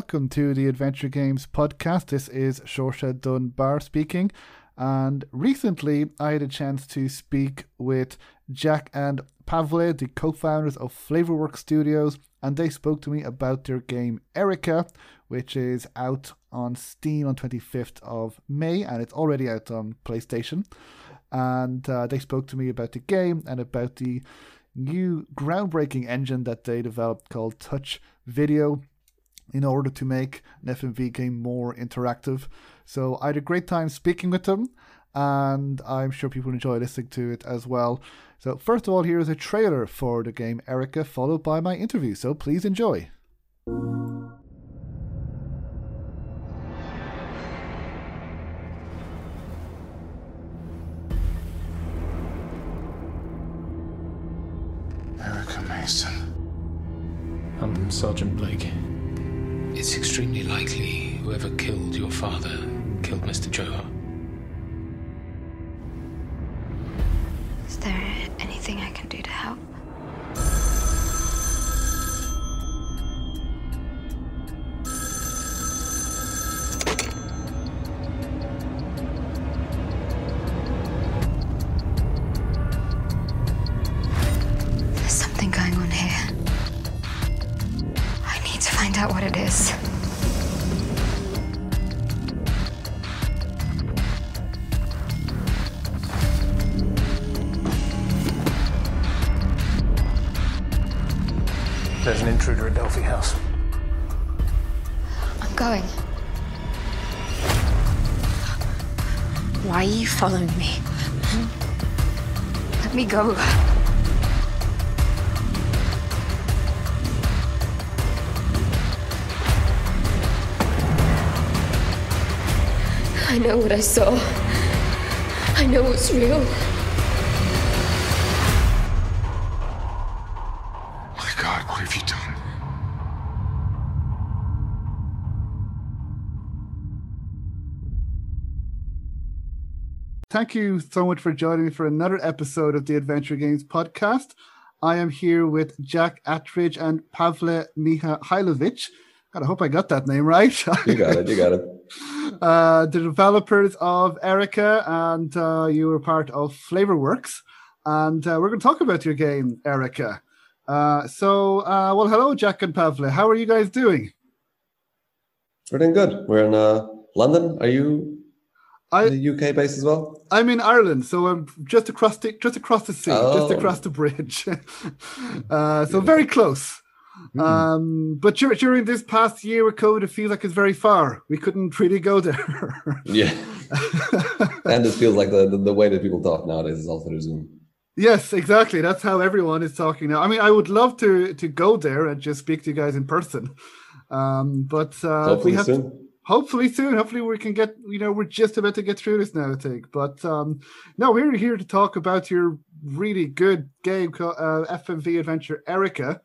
Welcome to the Adventure Games podcast. This is Shorta Dunbar speaking. And recently I had a chance to speak with Jack and Pavle, the co founders of Flavorworks Studios, and they spoke to me about their game Erica, which is out on Steam on 25th of May and it's already out on PlayStation. And uh, they spoke to me about the game and about the new groundbreaking engine that they developed called Touch Video in order to make an FMV game more interactive. So I had a great time speaking with them, and I'm sure people enjoy listening to it as well. So, first of all, here is a trailer for the game Erica, followed by my interview. So, please enjoy. Erica Mason. I'm Sergeant Blake. It's extremely likely whoever killed your father killed Mr. Joe. Is there going. Why are you following me? Let me go. I know what I saw. I know what's real. Thank you so much for joining me for another episode of the Adventure Games podcast. I am here with Jack Attridge and Pavle Mihailovic. God, I hope I got that name right. You got it. You got it. uh, the developers of Erica, and uh, you were part of Flavorworks. And uh, we're going to talk about your game, Erica. Uh, so, uh, well, hello, Jack and Pavle. How are you guys doing? We're doing good. We're in uh, London. Are you I, in the UK base as well? I'm in Ireland, so I'm just across the just across the sea, just Oh. across the bridge. uh, so very close. Hmm. Um, but dur- during this past year with COVID, it feels like it's very far. We couldn't really go there. Yeah. and it feels like the, the, the way that people talk nowadays is all through Zoom. yes, exactly. That's how everyone is talking now. I mean, I would love to to go there and just speak to you guys in person. Um, but uh, we Hopefully have soon. Hopefully soon hopefully we can get you know we're just about to get through this now i think. But um no we're here to talk about your really good game called uh, fmv adventure erica.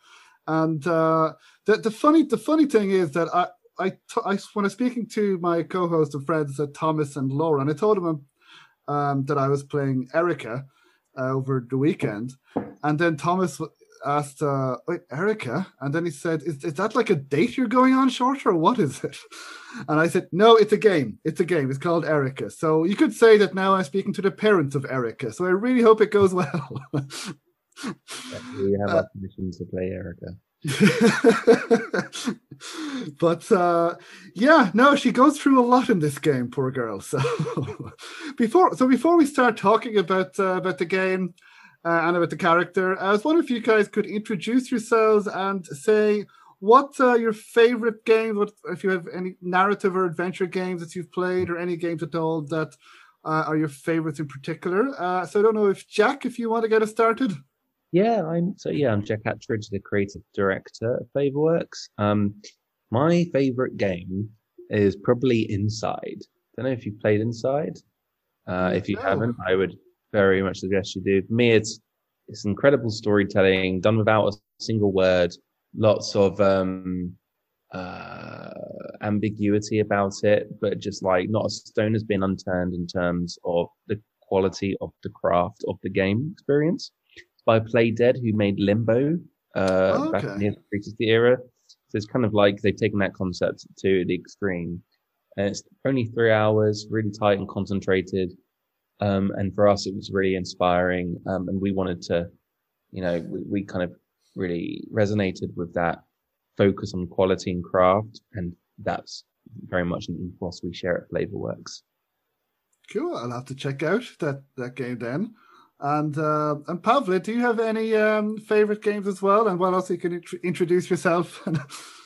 And uh the, the funny the funny thing is that i I, t- I when I was speaking to my co-host and friends uh, Thomas and Laura, and I told them um, that I was playing Erica uh, over the weekend, and then Thomas asked, uh, "Wait, Erica?" And then he said, "Is is that like a date you're going on, short, or what is it?" And I said, "No, it's a game. It's a game. It's called Erica." So you could say that now I'm speaking to the parents of Erica. So I really hope it goes well. We have Uh, our permission to play Erica. but uh, yeah, no, she goes through a lot in this game, poor girl. So before, so before we start talking about uh, about the game uh, and about the character, I was wondering if you guys could introduce yourselves and say what uh, your favorite games, what if you have any narrative or adventure games that you've played, or any games at all that uh, are your favorites in particular. Uh, so I don't know if Jack, if you want to get us started. Yeah, I'm so yeah, I'm Jack Attridge, the creative director of Flavorworks. Um, my favorite game is probably Inside. I Don't know if you've played Inside. Uh, if you No. haven't, I would very much suggest you do. For me, it's it's incredible storytelling done without a single word. Lots of um, uh, ambiguity about it, but just like not a stone has been unturned in terms of the quality of the craft of the game experience. It's by Playdead, who made Limbo uh, back in the 360 era. So it's kind of like they've taken that concept to the extreme. And it's only three hours, really tight and concentrated. Um, and for us, it was really inspiring. Um, and we wanted to, you know, we, we kind of really resonated with that focus on quality and craft. And that's very much an ethos we share at Flavorworks. Cool. I'll have to check out that that game then. And uh, and Pavle, do you have any um, favorite games as well? And what else you can int- introduce yourself?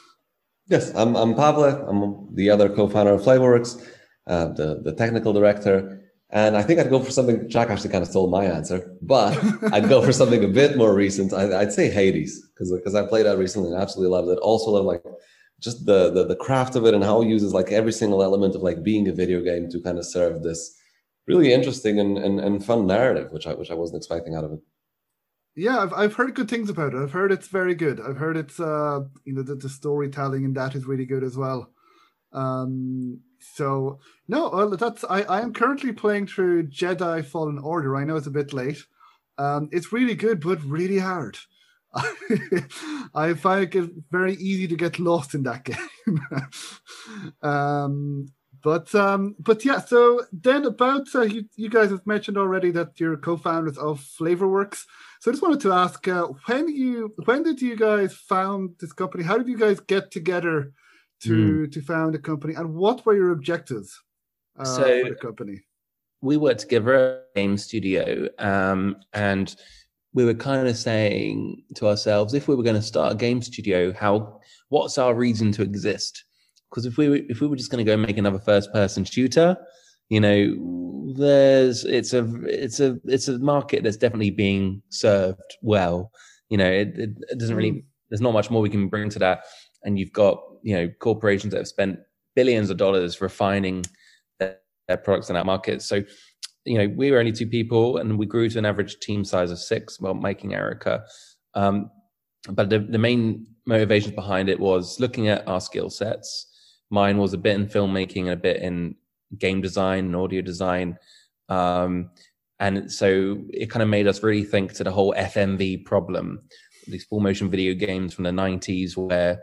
Yes, I'm, I'm Pavle. I'm the other co-founder of Flavorworks, uh, the, the technical director. And I think I'd go for something, Jack actually kind of stole my answer, but I'd go for something a bit more recent. I, I'd say Hades, because because I played that recently and absolutely loved it. Also love like just the, the the craft of it and how it uses like every single element of like being a video game to kind of serve this really interesting and, and, and fun narrative, which I which I wasn't expecting out of it. yeah, I've I've heard good things about it. I've heard it's very good. I've heard it's uh you know the, the storytelling in that is really good as well. Um so no, that's I, I am currently playing through Jedi Fallen Order. I know it's a bit late. Um it's really good but really hard. I find it very easy to get lost in that game. um but um but yeah so then about uh, you, you guys have mentioned already that you're co-founders of flavorworks so i just wanted to ask uh, when you when did you guys found this company how did you guys get together to to found a company. And what were your objectives uh, So- for the company? we worked together at a game studio um, and we were kind of saying to ourselves if we were going to start a game studio how what's our reason to exist? Because if we were, if we were just going to go make another first person shooter you know there's it's a it's a it's a market that's definitely being served well. You know it, it, it doesn't really there's not much more we can bring to that. And you've got you know corporations that have spent billions of dollars refining their, their products in that market. So you know we were only two people and we grew to an average team size of six while making erica. Um, but the, the main motivations behind it was looking at our skill sets. Mine was a bit in filmmaking and a bit in game design and audio design. Um, and so it kind of made us really think to the whole fmv problem. These full motion video games from the 90s where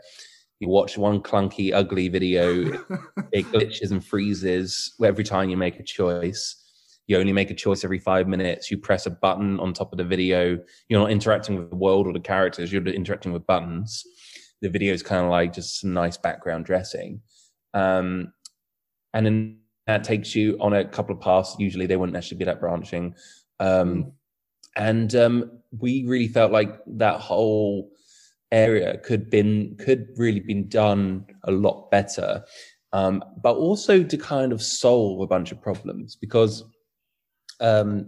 you watch one clunky ugly video it glitches and freezes every time you make a choice. You only make a choice every five minutes. You press a button on top of the video. You're not interacting with the world or the characters. You're interacting with buttons. The video is kind of like just some nice background dressing. Um, and then that takes you on a couple of paths. Usually they wouldn't actually be that branching. Um, and um, we really felt like that whole area could been could really been done a lot better um, but also to kind of solve a bunch of problems because um,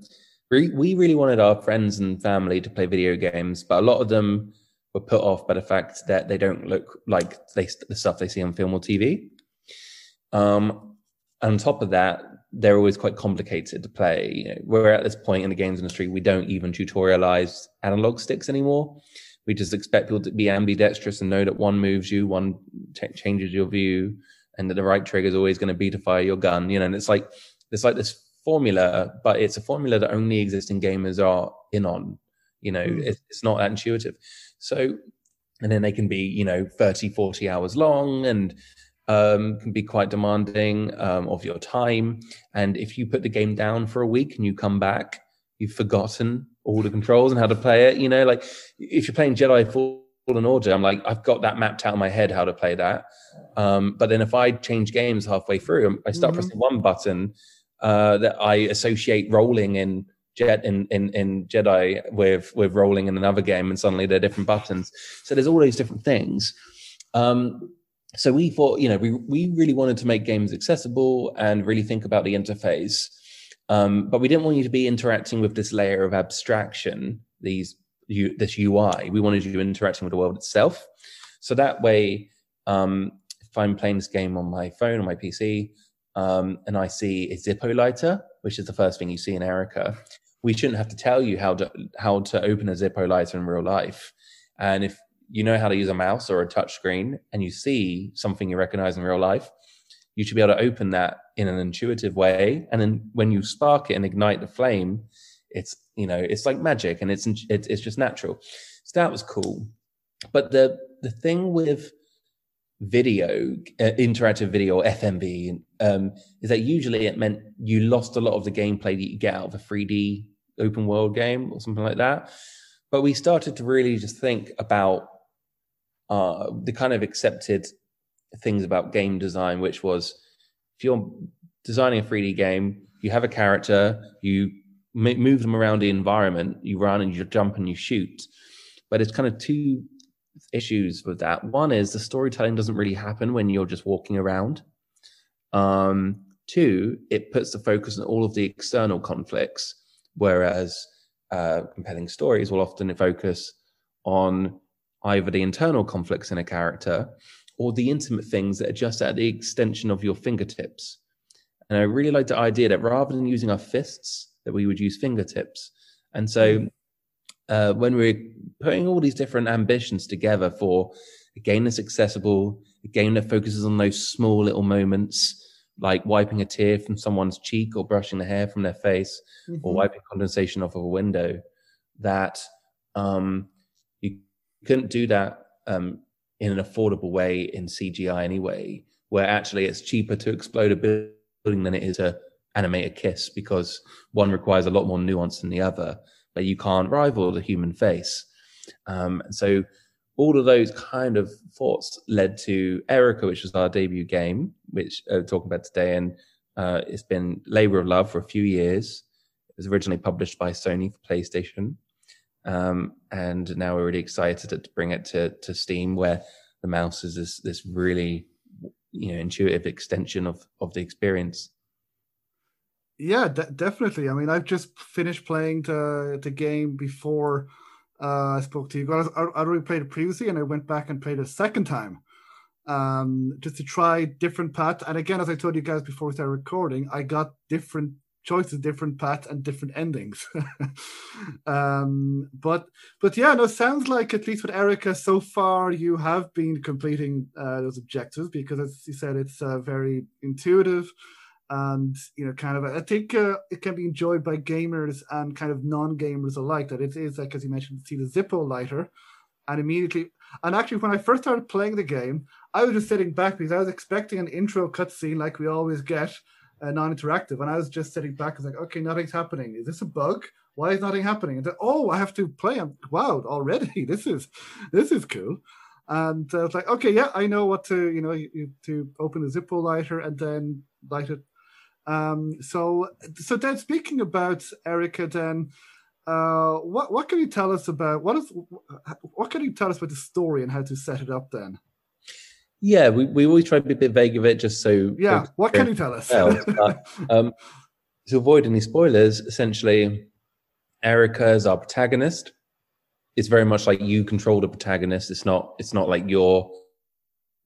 we, we really wanted our friends and family to play video games but a lot of them were put off by the fact that they don't look like they, the stuff they see on film or tv um, on top of that they're always quite complicated to play you know, we're at this point in the games industry we don't even tutorialize analog sticks anymore we just expect people to be ambidextrous and know that one moves you, one ch- changes your view, and that the right trigger is always going to be to fire your gun. You know, and it's like it's like this formula, but it's a formula that only existing gamers are in on. You know, Mm. it's, it's not that intuitive. So, and then they can be, you know, 30, 40 hours long and um, can be quite demanding um, of your time. And if you put the game down for a week and you come back, you've forgotten all the controls and how to play it. You know, like if you're playing Jedi Fallen Order, I'm like, I've got that mapped out in my head how to play that. Um, but then if I change games halfway through, I start Mhm. pressing one button uh, that I associate rolling in Jet in, in in Jedi with with rolling in another game, and suddenly they're different buttons. So there's all these different things. Um, so we thought, you know, we we really wanted to make games accessible and really think about the interface. Um, but we didn't want you to be interacting with this layer of abstraction, these you, this UI. We wanted you interacting with the world itself. So that way, um, if I'm playing this game on my phone or my PC, um, and I see a Zippo lighter, which is the first thing you see in Erica, we shouldn't have to tell you how to how to open a Zippo lighter in real life. And if you know how to use a mouse or a touch screen and you see something you recognize in real life, you should be able to open that in an intuitive way. And then when you spark it and ignite the flame, it's you know it's like magic and it's it's, just natural. So that was cool. But the the thing with video, uh, interactive video, FMV, um, is that usually it meant you lost a lot of the gameplay that you get out of a 3D open world game or something like that. But we started to really just think about uh, the kind of accepted things about game design, which was if you're designing a 3D game, you have a character, you move them around the environment, you run and you jump and you shoot. But it's kind of two issues with that. One is the storytelling doesn't really happen when you're just walking around. Um, two, it puts the focus on all of the external conflicts, whereas uh, compelling stories will often focus on either the internal conflicts in a character or the intimate things that are just at the extension of your fingertips. And I really like the idea that rather than using our fists, that we would use fingertips. And so uh, when we're putting all these different ambitions together for a game that's accessible, a game that focuses on those small little moments, like wiping a tear from someone's cheek or brushing the hair from their face mm-hmm. or wiping condensation off of a window, that um, you couldn't do that um, in an affordable way in CGI anyway, where actually it's cheaper to explode a building than it is to animate a kiss because one requires a lot more nuance than the other but you can't rival the human face. Um, so all of those kind of thoughts led to Erica, which was our debut game, which uh, talking about today, and uh, it's been labor of love for a few years. It was originally published by Sony for PlayStation, um, and now we're really excited to bring it to to Steam, where the mouse is this this really you know intuitive extension of of the experience. Yeah, de- definitely. I mean, I've just finished playing the the game before uh, I spoke to you. I, I already played it previously, and I went back and played it a second time um, just to try different paths. And again, as I told you guys before we started recording, I got different choices, different paths, and different endings. um, but but yeah, no, sounds like at least with Erica so far, you have been completing uh, those objectives because, as you said, it's uh, very intuitive and you know kind of i think uh, it can be enjoyed by gamers and kind of non-gamers alike that it is like as you mentioned see the zippo lighter and immediately and actually when i first started playing the game i was just sitting back because i was expecting an intro cutscene like we always get uh, non-interactive. And i was just sitting back and like okay nothing's happening. Is this a bug? Why is nothing happening? And then, oh i have to play. I'm wow already. This is this is cool. And uh, it's like okay yeah i know what to you know you, you, to open the zippo lighter and then light it. Um, so, so then speaking about Erica, then uh, what what can you tell us about what is what can you tell us about the story and how to set it up then? Yeah, we, we always try to be a bit vague of it, just so. Yeah, what can you tell us? but, um, to avoid any spoilers, essentially, Erica is our protagonist. It's very much like you control the protagonist. It's not. It's not like you're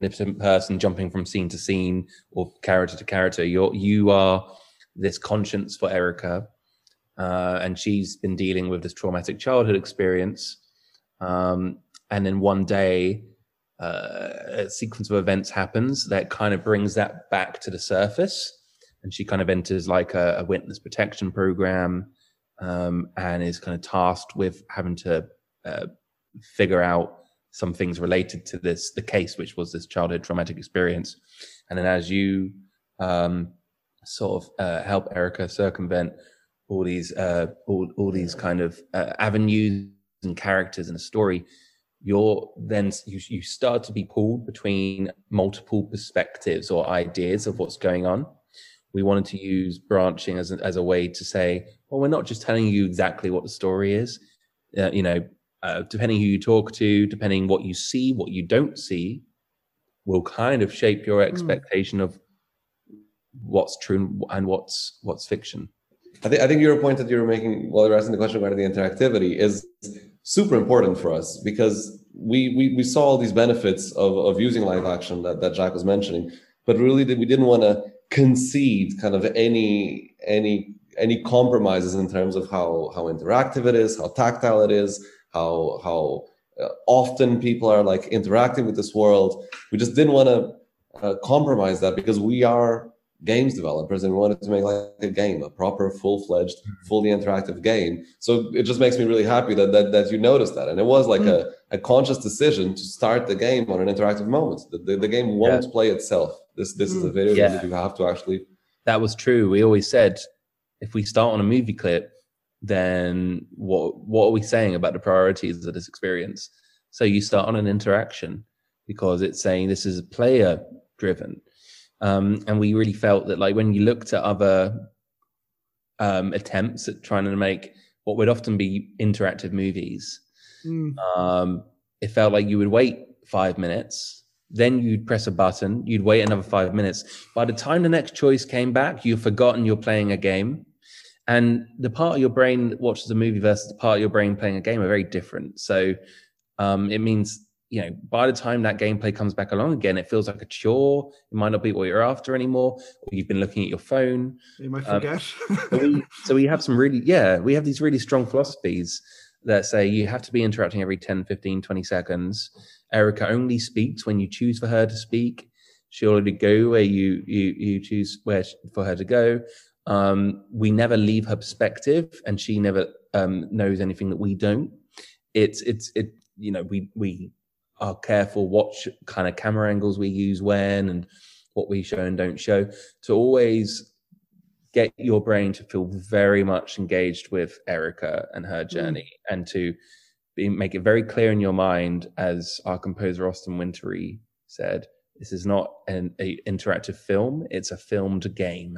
omnipotent person jumping from scene to scene or character to character. You're you are this conscience for Erica, uh, and she's been dealing with this traumatic childhood experience. Um, and then one day, uh, a sequence of events happens that kind of brings that back to the surface, and she kind of enters like a, a witness protection program, um, and is kind of tasked with having to uh, figure out some things related to this the case which was this childhood traumatic experience. And then as you um, sort of uh, help erica circumvent all these uh, all, all these kind of uh, avenues and characters in a story you're then you, you start to be pulled between multiple perspectives or ideas of what's going on we wanted to use branching as a, as a way to say well we're not just telling you exactly what the story is uh, you know uh, depending who you talk to, depending what you see, what you don't see, will kind of shape your hmm. expectation mm. of what's true and what's what's fiction. I think I think your point that you were making while you're asking the question about the interactivity is super important for us because we we, we saw all these benefits of, of using live action that, that Jack was mentioning, but really we didn't want to concede kind of any any any compromises in terms of how how interactive it is, how tactile it is, how how uh, often people are like interacting with this world. We just didn't want to uh, compromise that because we are games developers and we wanted to make like a game, a proper, full-fledged, mm-hmm. fully interactive game. So it just makes me really happy that that, that you noticed that. And it was like mm. a, a conscious decision to start the game on an interactive moment. The, the, the game won't yeah. play itself. This this mm. is a mm. video yeah. that you have to actually. That was true. We always said if we start on a movie clip, then what what are we saying about the priorities of this experience? So you start on an interaction because it's saying this is player driven um, and we really felt that, like, when you looked at other um, attempts at trying to make what would often be interactive movies, mm. um, it felt like you would wait five minutes, then you'd press a button, you'd wait another five minutes. By the time the next choice came back, you've forgotten you're playing a game. And the part of your brain that watches a movie versus the part of your brain playing a game are very different. So um, it means you know, by the time that gameplay comes back along again, it feels like a chore. It might not be what you're after anymore, or you've been looking at your phone. You might um, forget. Um, so, we, so we have some really, yeah, we have these really strong philosophies that say you have to be interacting every 10, 15, 20 seconds. Erica only speaks when you choose for her to speak. She'll only go where you you you choose where for her to go. Um, we never leave her perspective, and she never um, knows anything that we don't. It's it's it. You know, we we are careful what sh- kind of camera angles we use when and what we show and don't show to always get your brain to feel very much engaged with Erica and her mm. journey mm. and to be, make it very clear in your mind, as our composer Austin Wintory said, this is not an a interactive film, it's a filmed game.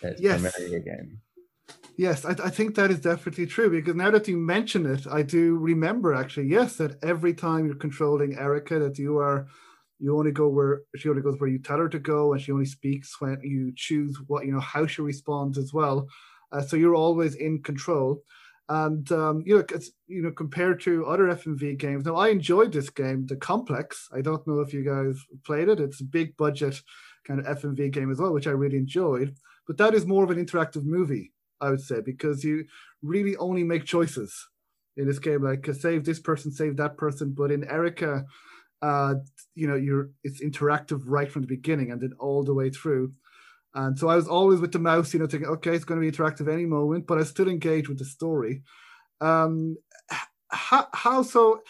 It's yes. primarily a game. Yes, I, I, think that is definitely true because now that you mention it, I do remember actually, yes, that every time you're controlling Erica, that you are you only go where she only goes where you tell her to go, and she only speaks when you choose what you know how she responds as well. Uh, so you're always in control. And um, you know, it's, you know, compared to other FMV games. Now, I enjoyed this game, The Complex. I don't know if you guys played it. It's a big budget kind of FMV game as well, which I really enjoyed. But that is more of an interactive movie I would say, because you really only make choices in this game, like save this person, save that person. But in Erica, uh, you know, you're it's interactive right from the beginning and then all the way through. And so I was always with the mouse, you know, thinking, okay, it's going to be interactive any moment, but I still engage with the story. Um, how, how so?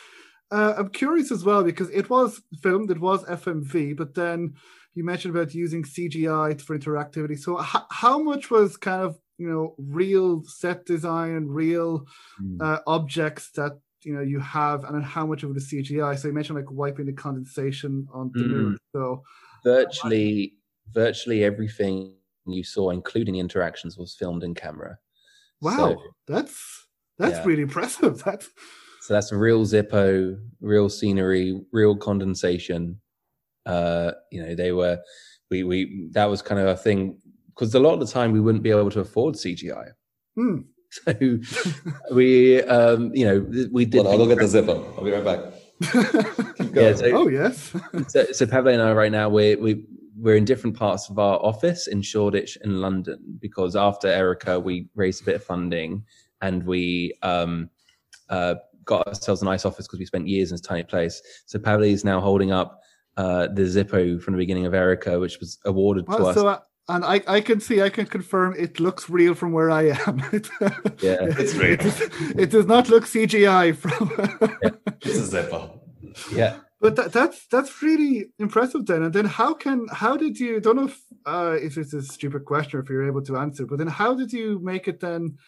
Uh, I'm curious as well because it was filmed, it was FMV, but then you mentioned about using CGI for interactivity. So h- how much was kind of you know real set design and real mm. uh, objects that you know you have and how much of it is CGI. So you mentioned like wiping the condensation on the mm. So virtually virtually everything you saw, including interactions, was filmed in camera. Wow, so, that's that's yeah. really impressive. That's so that's real Zippo, real scenery, real condensation. Uh, you know, they were we we that was kind of a thing because a lot of the time we wouldn't be able to afford CGI. Hmm. So we, um, you know, we did. Well, I'll go get the Zippo. I'll be right back. yeah, so, oh yes. so, so Pavle and I right now we we we're in different parts of our office in Shoreditch in London because after Erica we raised a bit of funding and we um, uh, got ourselves a nice office because we spent years in this tiny place. So Pavle is now holding up uh, the Zippo from the beginning of Erica, which was awarded well, to us. So, uh, and I, I can see, I can confirm it looks real from where I am. yeah, it's real. It, it, does not look CGI from. yeah. It's a Zippo. Yeah. But that, that's that's really impressive then. And then how can how did you don't know if uh, if it's a stupid question or if you're able to answer, but then how did you make it then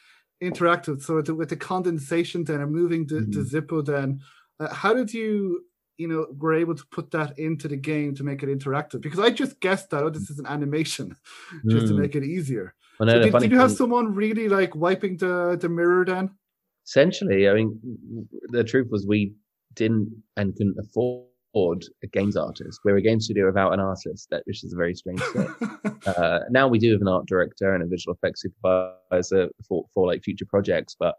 interactive? So with the condensation then and moving the, mm-hmm. the Zippo then, uh, how did you you know were able to put that into the game to make it interactive because i just guessed that oh this is an animation just mm. to hmm. make it easier so did, did, you have thing, someone really like wiping the the mirror then essentially i mean the truth was we didn't and couldn't afford a games artist we're a game studio without an artist that which is a very strange thing uh, now we do have an art director and a visual effects supervisor for, for like future projects but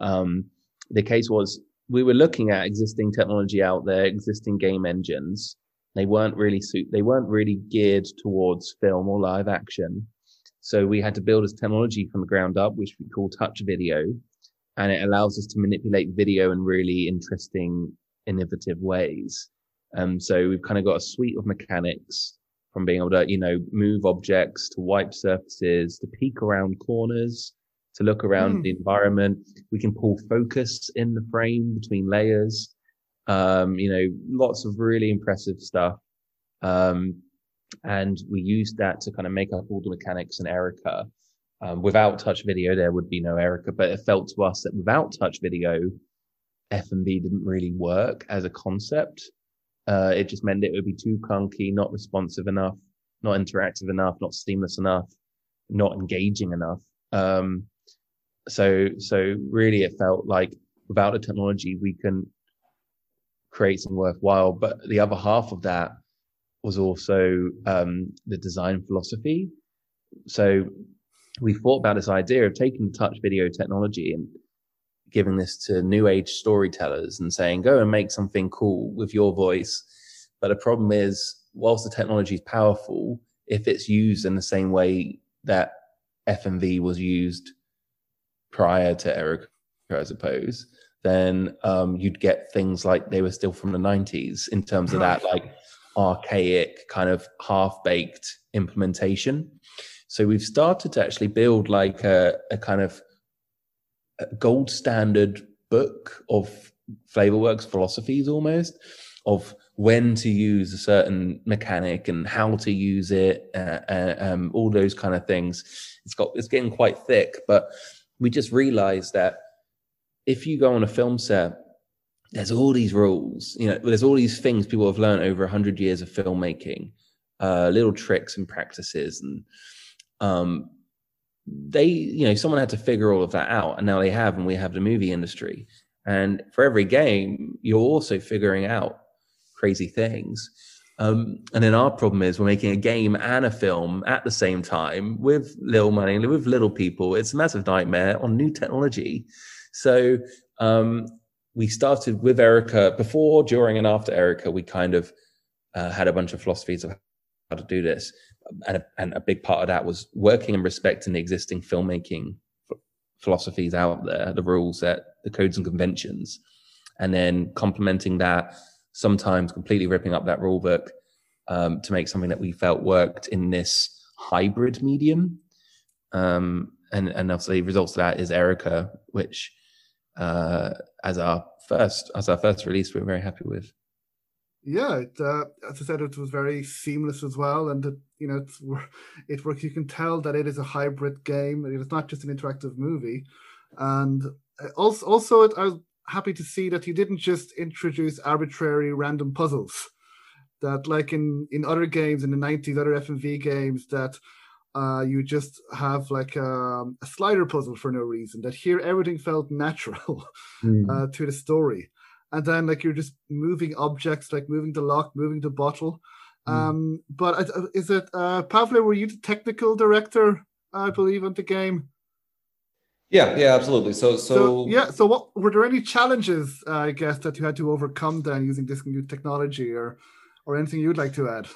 um, the case was we were looking at existing technology out there, existing game engines, they weren't really suit they weren't really geared towards film or live action. So we had to build this technology from the ground up which we call touch video. And it allows us to manipulate video in really interesting innovative ways. Um, so we've kind of got a suite of mechanics from being able to you know move objects to wipe surfaces to peek around corners to look around mm. the environment we can pull focus in the frame between layers um, you know, lots of really impressive stuff. Um, and we used that to kind of make up all the mechanics in Erica. Um, without touch video, there would be no Erica, but it felt to us that without touch video, FMV didn't really work as a concept. Uh, it just meant it would be too clunky, not responsive enough, not interactive enough, not seamless enough, not engaging enough. Um, so, so really it felt like without the technology, we can create something worthwhile. But the other half of that was also um, the design philosophy. So we thought about this idea of taking the touch video technology and giving this to new age storytellers and saying, go and make something cool with your voice. But the problem is, whilst the technology is powerful, if it's used in the same way that FMV was used prior to Eric, I suppose, then um, you'd get things like they were still from the 90s in terms of that like archaic kind of half baked implementation. So we've started to actually build like a, a kind of a gold standard book of Flavorworks philosophies almost of when to use a certain mechanic and how to use it, uh, uh, um, all those kind of things. It's got it's getting quite thick, but we just realized that if you go on a film set, there's all these rules, you know, there's all these things people have learned over a hundred years of filmmaking, uh, little tricks and practices. And, um, they, you know, someone had to figure all of that out and now they have, and we have the movie industry. And for every game, you're also figuring out crazy things. Um, and then our problem is we're making a game and a film at the same time with little money, with little people. It's a massive nightmare on new technology. So um, we started with Erica before, during, and after Erica. We kind of uh, had a bunch of philosophies of how to do this, and a, and a big part of that was working and respecting the existing filmmaking philosophies out there, the rules that the codes and conventions, and then complementing that. Sometimes completely ripping up that rule book um, to make something that we felt worked in this hybrid medium. Um, and and obviously results of that is Erica, which uh, as our first as our first release, we're very happy with. Yeah, it, uh, as I said, it was very seamless as well, and it, you know, it's it works. You can tell that it is a hybrid game. It is not just an interactive movie, and uh, also, also, it, I happy to see that you didn't just introduce arbitrary random puzzles. That, like in in other games in the '90s, other FMV games, that uh, you just have like a, um, a, slider puzzle for no reason. That here everything felt natural mm. uh, to the story, and then like you're just moving objects, like moving the lock, moving the bottle. Mm. Um, but uh, is it uh, Pavle? Were you the technical director? I believe on the game. Yeah, yeah, absolutely. So, so, so yeah. So, what were there any challenges? Uh, I guess that you had to overcome then using this new technology, or or anything you'd like to add?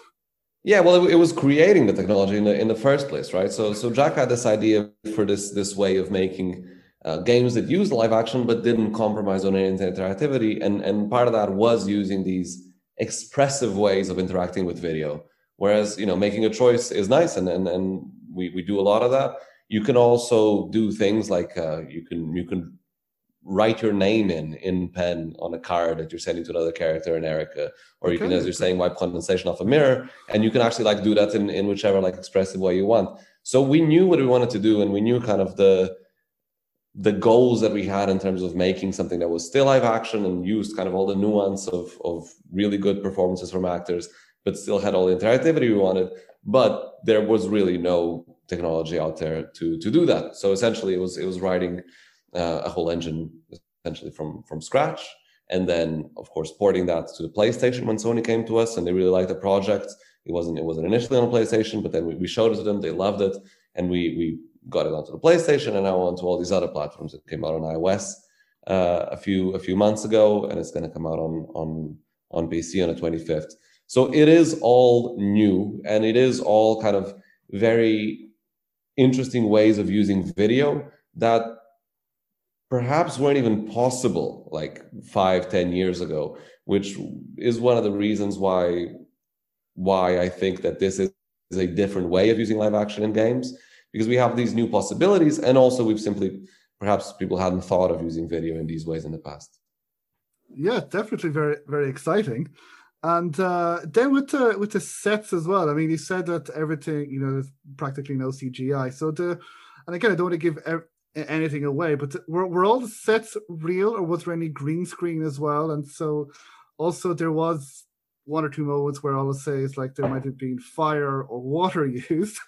Yeah, well, it, it, was creating the technology in the in the first place, right? So, so Jack had this idea for this this way of making uh, games that use live action but didn't compromise on any interactivity, and and part of that was using these expressive ways of interacting with video. Whereas, you know, making a choice is nice, and and and we we do a lot of that. You can also do things like uh, you can you can write your name in in pen on a card that you're sending to another character in Erica, or okay. you can, as you're saying, wipe condensation off a mirror, and you can actually like do that in in whichever like expressive way you want. So we knew what we wanted to do, and we knew kind of the the goals that we had in terms of making something that was still live action and used kind of all the nuance of of really good performances from actors, but still had all the interactivity we wanted. But there was really no technology out there to to do that. So essentially, it was it was writing uh, a whole engine essentially from from scratch. And then of course porting that to the playstation when sony came to us and they really liked the project. It wasn't it wasn't initially on playstation but then we, we showed it to them. They loved it. And we we got it onto the playstation and now onto all these other platforms. It came out on ios uh, a few a few months ago and it's going to come out on on on pc on the 25th So it is all new and it is all kind of very interesting ways of using video that perhaps weren't even possible like five, ten years ago, which is one of the reasons why why I think that this is is a different way of using live action in games because we have these new possibilities and also we've simply perhaps people hadn't thought of using video in these ways in the past. Yeah definitely very very exciting and uh, then with the with the sets as well i mean you said that everything you know there's practically no cgi so the and again i don't want to give ev- anything away but were, were all the sets real or was there any green screen as well and so also there was one or two moments where I'll say it's like there might have been fire or water used.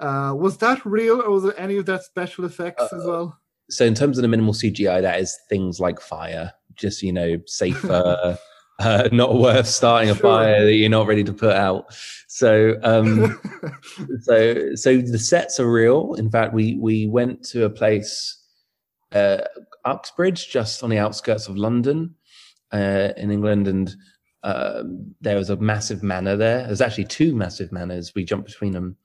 Uh, was that real, or was there any of that special effects uh, as well? So, in terms of the minimal CGI, that is things like fire, just you know, safer. uh, not worth starting a fire that you're not ready to put out. So, um, so, so the sets are real. In fact, we we went to a place, uh, Uxbridge, just on the outskirts of London, uh, in England, and um, there was a massive manor there. There's actually two massive manors. We jumped between them.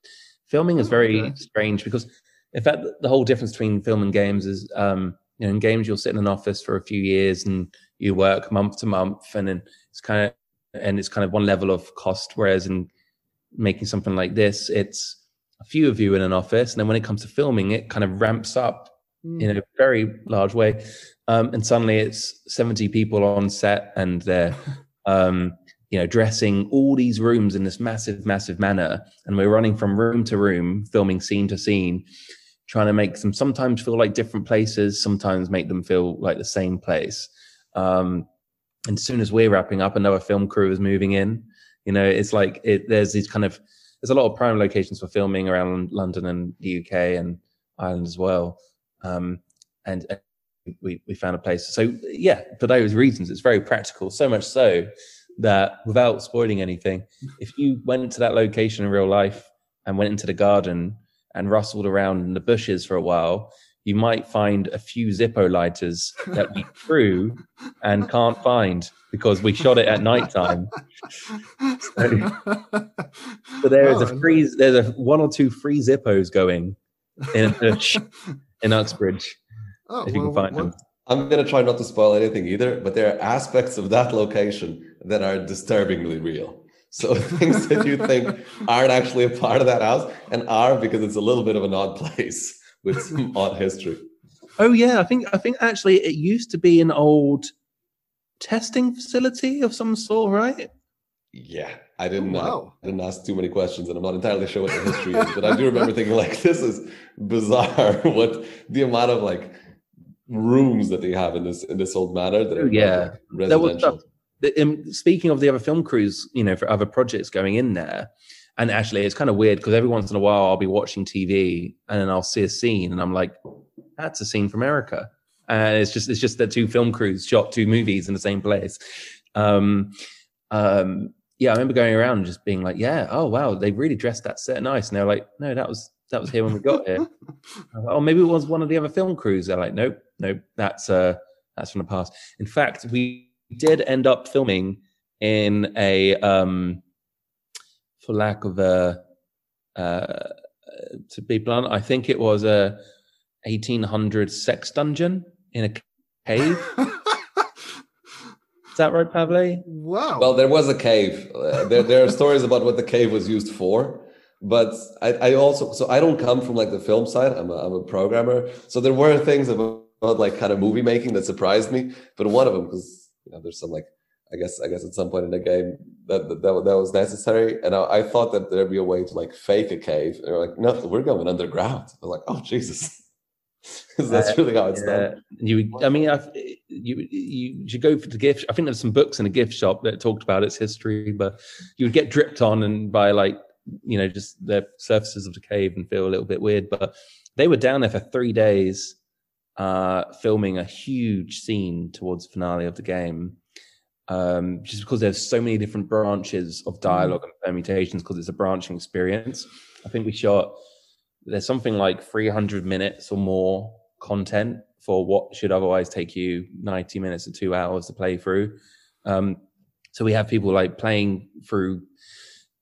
Filming is very okay. strange because, in fact, the whole difference between film and games is, um, you know, in games you'll sit in an office for a few years and you work month to month, and then it's kind of and it's kind of one level of cost. Whereas in making something like this, it's a few of you in an office, and then when it comes to filming, it kind of ramps up mm. in a very large way. Um, and suddenly it's 70 people on set and they're um, you know, dressing all these rooms in this massive, massive manner. And we're running from room to room, filming scene to scene, trying to make them sometimes feel like different places, sometimes make them feel like the same place. Um, and as soon as we're wrapping up, another film crew is moving in. You know, it's like it, there's these kind of there's a lot of prime locations for filming around London and the UK and Ireland as well. Um, and, and we, we found a place. So yeah, for those reasons, it's very practical. So much so that without spoiling anything, if you went to that location in real life and went into the garden and rustled around in the bushes for a while, you might find a few Zippo lighters that we threw and can't find because we shot it at night time. So, so there is a oh, freeze. There's a one or two free Zippos going in a bush in Uxbridge. Oh, if you well, can find them. I'm going to try not to spoil anything either, but there are aspects of that location that are disturbingly real. So things that you think aren't actually a part of that house and are because it's a little bit of an odd place with some art history. Oh yeah, I think I think actually it used to be an old testing facility of some sort, right? Yeah, I didn't oh, wow. I didn't ask too many questions, and I'm not entirely sure what the history is, but I do remember thinking like, this is bizarre. what the amount of like rooms that they have in this in this old manor that are yeah residential. Was, um, speaking of the other film crews, you know, for other projects going in there, and actually it's kind of weird because every once in a while I'll be watching TV and then I'll see a scene and I'm like, that's a scene from Erica, and it's just it's just that two film crews shot two movies in the same place. Um, um, yeah, I remember going around and just being like, yeah, oh wow, they really dressed that set nice, and they're like, no, that was that was here when we got here. oh, maybe it was one of the other film crews. They're like, nope, nope, that's uh, that's from the past. In fact, we did end up filming in a, um, for lack of a, uh, to be blunt, I think it was a 1800 sex dungeon in a cave. Is that right, Pavle? Wow. Well, there was a cave. Uh, there, there are stories about what the cave was used for but I, I, also so I don't come from like the film side. I'm a, I'm a programmer, so there were things about, about like kind of movie making that surprised me. But one of them because you know there's some like I guess I guess at some point in the game that that, that, that was necessary, and I, I, thought that there'd be a way to like fake a cave. And they're like, no, we're going underground. I'm like, oh Jesus. that's uh, really how it's yeah. done. You, I mean, I've, you you should go for the gift. I think there's some books in a gift shop that talked about its history, but you would get dripped on and by like you know, just the surfaces of the cave and feel a little bit weird. But they were down there for three days, uh, filming a huge scene towards the finale of the game. Um, just because there's so many different branches of dialogue mm. and permutations, because it's a branching experience. I think we shot there's something like 300 minutes or more content for what should otherwise take you 90 minutes or two hours to play through. Um, So we have people like playing through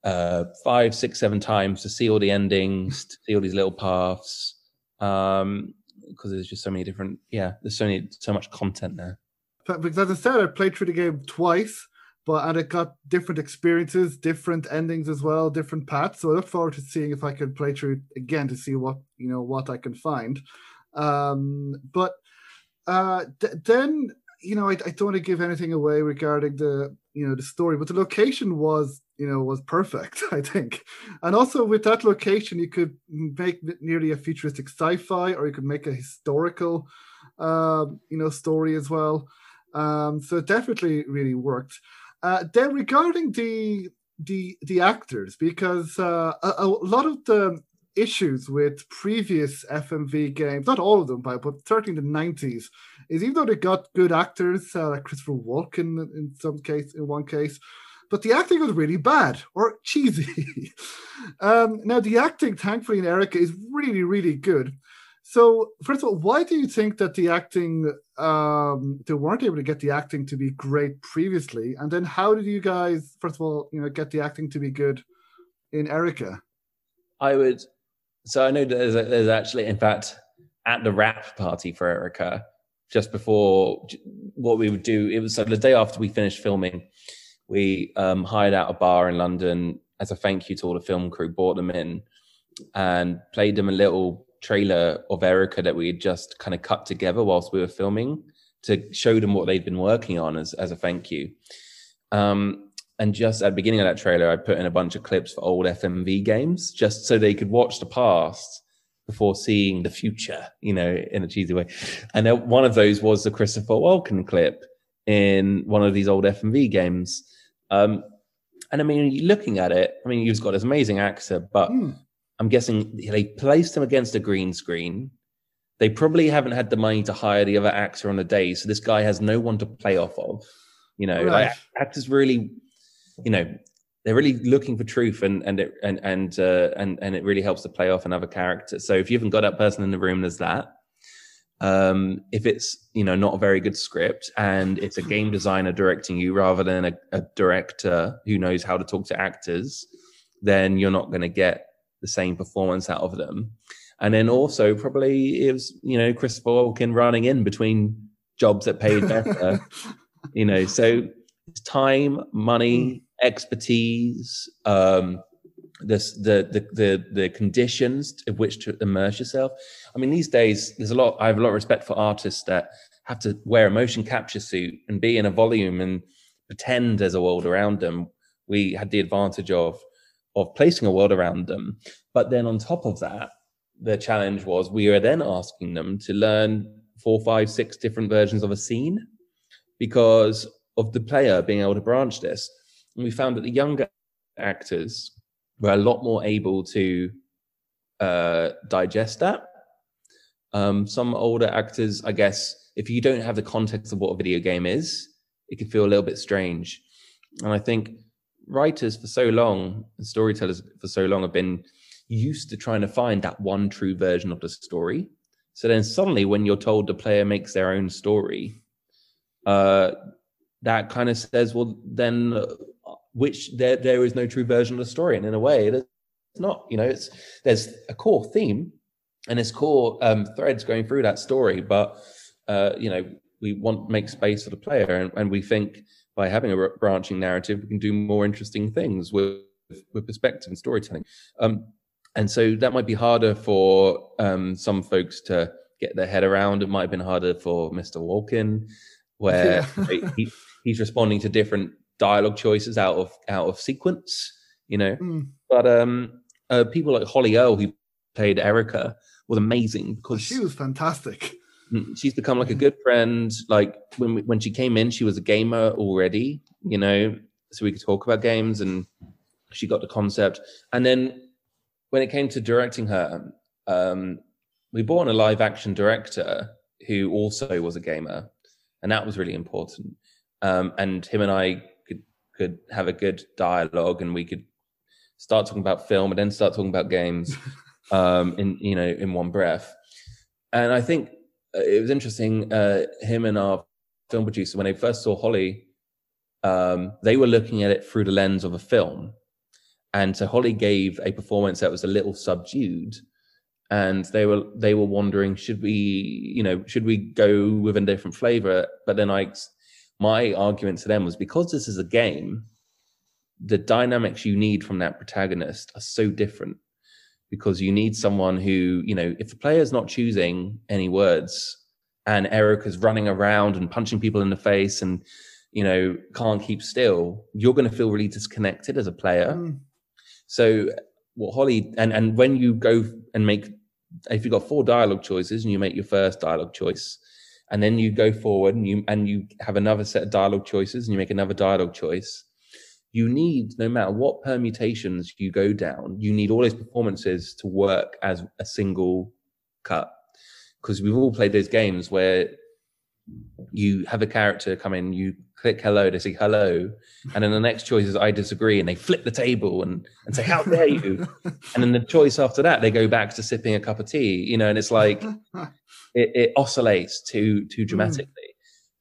uh, five, six, seven times to see all the endings, to see all these little paths. Um, because there's just so many different, yeah, there's so many, so much content there. Because as I said, I played through the game twice, but and it got different experiences, different endings as well, different paths. So I look forward to seeing if I can play through again to see what you know what I can find. Um, but uh, th- then you know I, I don't want to give anything away regarding the you know the story, but the location was you know was perfect i think and also with that location you could make nearly a futuristic sci-fi or you could make a historical uh, you know story as well um, so it definitely really worked uh, then regarding the the the actors because uh, a, a, lot of the issues with previous fmv games not all of them but, but certainly the 90s is even though they got good actors uh, like christopher walken in some case in one case but the acting was really bad or cheesy. um, now, the acting, thankfully, in Erica is really, really good. So, first of all, why do you think that the acting, um, they weren't able to get the acting to be great previously? And then how did you guys, first of all, you know, get the acting to be good in Erica? I would, so I know there's, a, there's actually, in fact, at the wrap party for Erica, just before what we would do, it was so the day after we finished filming, we um, hired out a bar in London as a thank you to all the film crew, brought them in and played them a little trailer of Erica that we had just kind of cut together whilst we were filming to show them what they'd been working on as, as a thank you. Um, and just at the beginning of that trailer, I put in a bunch of clips for old FMV games just so they could watch the past before seeing the future, you know, in a cheesy way. And one of those was the Christopher Walken clip in one of these old FMV games. Um, and I mean, looking at it, I mean, he's got this amazing actor, but mm. I'm guessing they placed him against a green screen. They probably haven't had the money to hire the other actor on the day, so this guy has no one to play off of. You know, right. like actors really, you know, they're really looking for truth, and and it, and and uh, and and it really helps to play off another character. So if you haven't got that person in the room, there's that um, if it's you know not a very good script and it's a game designer directing you rather than a, a director who knows how to talk to actors then you're not going to get the same performance out of them and then also probably it was you know christopher walken running in between jobs that paid better you know so it's time money hmm. expertise um this the the the, the conditions of which to immerse yourself I mean, these days, there's a lot, I have a lot of respect for artists that have to wear a motion capture suit and be in a volume and pretend there's a world around them. We had the advantage of, of placing a world around them. But then on top of that, the challenge was we were then asking them to learn four, five, six different versions of a scene because of the player being able to branch this. And we found that the younger actors were a lot more able to uh, digest that um, some older actors, I guess, if you don't have the context of what a video game is, it can feel a little bit strange. And I think writers for so long, and storytellers for so long have been used to trying to find that one true version of the story. So then suddenly, when you're told the player makes their own story, uh, that kind of says, well, then uh, which there there is no true version of the story, and in a way, it's not. You know, it's there's a core theme, and there's core um, threads going through that story. But uh, you know, we want make space for the player, and, and we think by having a branching narrative, we can do more interesting things with with perspective and storytelling. Um, and so that might be harder for um, some folks to get their head around. It might have been harder for Mr. Walken, where yeah. he, he's responding to different dialogue choices out of out of sequence, you know. Mm. But um, uh, people like Holly Earl, who played Erica, was amazing because she was fantastic. Mm, she's become like a good friend. Like when when she came in, she was a gamer already, you know, so we could talk about games, and she got the concept. And then when it came to directing her, um, we brought in a live action director who also was a gamer, and that was really important. Um, and him and I could could have a good dialogue, and we could start talking about film and then start talking about games. um, in you know in one breath. And I think it was interesting. Uh, him and our film producer, when they first saw Holly, um, they were looking at it through the lens of a film. And so Holly gave a performance that was a little subdued. And they were they were wondering, should we, you know, should we go with a different flavor? But then I my argument to them was because this is a game, the dynamics you need from that protagonist are so different because you need someone who, you know, if the player's not choosing any words and Erica is running around and punching people in the face and you know, can't keep still, you're going to feel really disconnected as a player. Mm. So what Holly and and when you go and make if you've got four dialogue choices and you make your first dialogue choice, and then you go forward and you and you have another set of dialogue choices and you make another dialogue choice, you need no matter what permutations you go down, you need all those performances to work as a single cut. Because we've all played those games where you have a character come in, you click hello, they say hello, and then the next choice is I disagree, and they flip the table and, and say, How dare you? and then the choice after that, they go back to sipping a cup of tea, you know, and it's like it, it oscillates too too hmm. dramatically.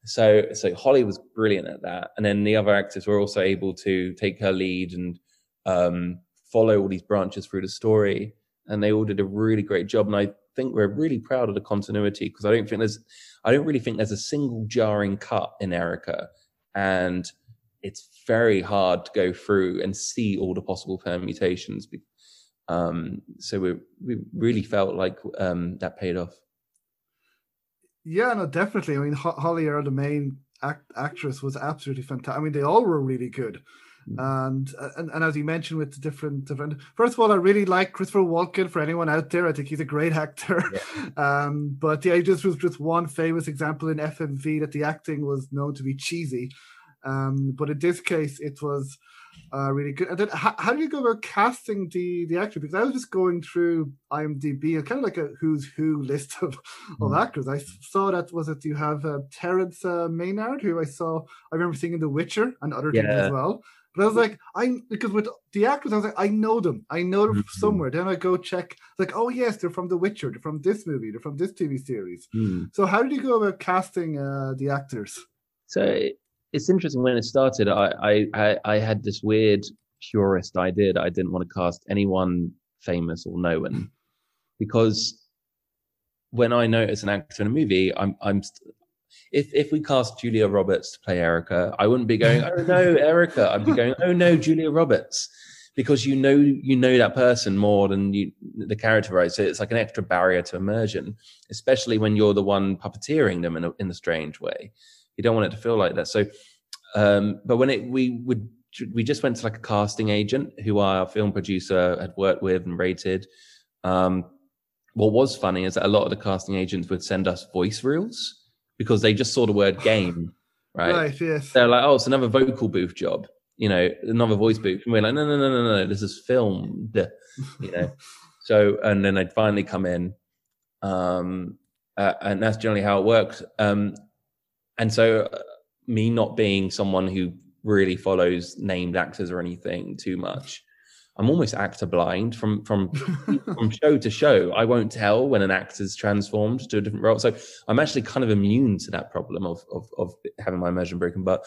So so Holly was brilliant at that. And then the other actors were also able to take her lead and um, follow all these branches through the story. And they all did a really great job. And I think we're really proud of the continuity because I don't think there's I don't really think there's a single jarring cut in Erica, and it's very hard to go through and see all the possible permutations. Um, so we we really felt like um, that paid off. Yeah, no, definitely. I mean, Holly Earl, the main act- actress, was absolutely fantastic. I mean, they all were really good. And, and and as you mentioned with the different different first of all i really like christopher walken for anyone out there i think he's a great actor yeah. um but yeah just was just one famous example in fmv that the acting was known to be cheesy um but in this case it was uh, really good. And then, how, how do you go about casting the the actor? Because I was just going through IMDb and kind of like a who's who list of, of mm. actors. I saw that was it. You have uh, Terence uh, Maynard, who I saw. I remember seeing in The Witcher and other yeah. things as well. But I was like, I because with the actors, I was like, I know them. I know them mm-hmm. somewhere. Then I go check, like, oh yes, they're from The Witcher. They're from this movie. They're from this TV series. Mm. So how did you go about casting uh, the actors? So it's interesting. When it started, I I I had this weird purist idea that I didn't want to cast anyone famous or known because when I notice an actor in a movie, I'm I'm if if we cast Julia Roberts to play Erica, I wouldn't be going, oh no, Erica. I'd be going, oh no, Julia Roberts, because you know you know that person more than you the character, right? So it's like an extra barrier to immersion, especially when you're the one puppeteering them in a, in a strange way. You don't want it to feel like that. So, um, but when it we would we just went to like a casting agent who our film producer had worked with and rated. Um, what was funny is that a lot of the casting agents would send us voice reels because they just saw the word game, right? Right. Yes. They're like, oh, it's another vocal booth job, you know, another voice booth, and we're like, no, no, no, no, no, this is filmed, you know. so, and then they'd finally come in, um, uh, and that's generally how it works. Um, and so, uh, me not being someone who really follows named actors or anything too much. I'm almost actor blind from from from show to show. I won't tell when an actor's transformed to a different role. So I'm actually kind of immune to that problem of of, of having my immersion broken. But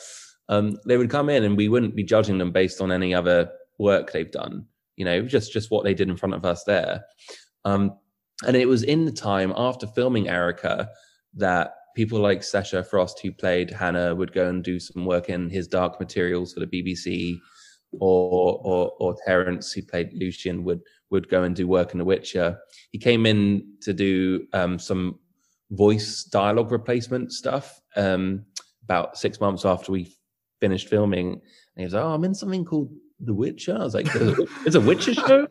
um, they would come in and we wouldn't be judging them based on any other work they've done. You know, just just what they did in front of us there. Um, and it was in the time after filming Erica that people like Sasha Frost, who played Hannah, would go and do some work in his Dark Materials for the BBC or or or Terence, who played Lucian, would would go and do work in The Witcher. He came in to do um, some voice dialogue replacement stuff um, about six months after we finished filming. And he was like, "Oh, I'm in something called The Witcher." I was like, "It's a Witcher show,"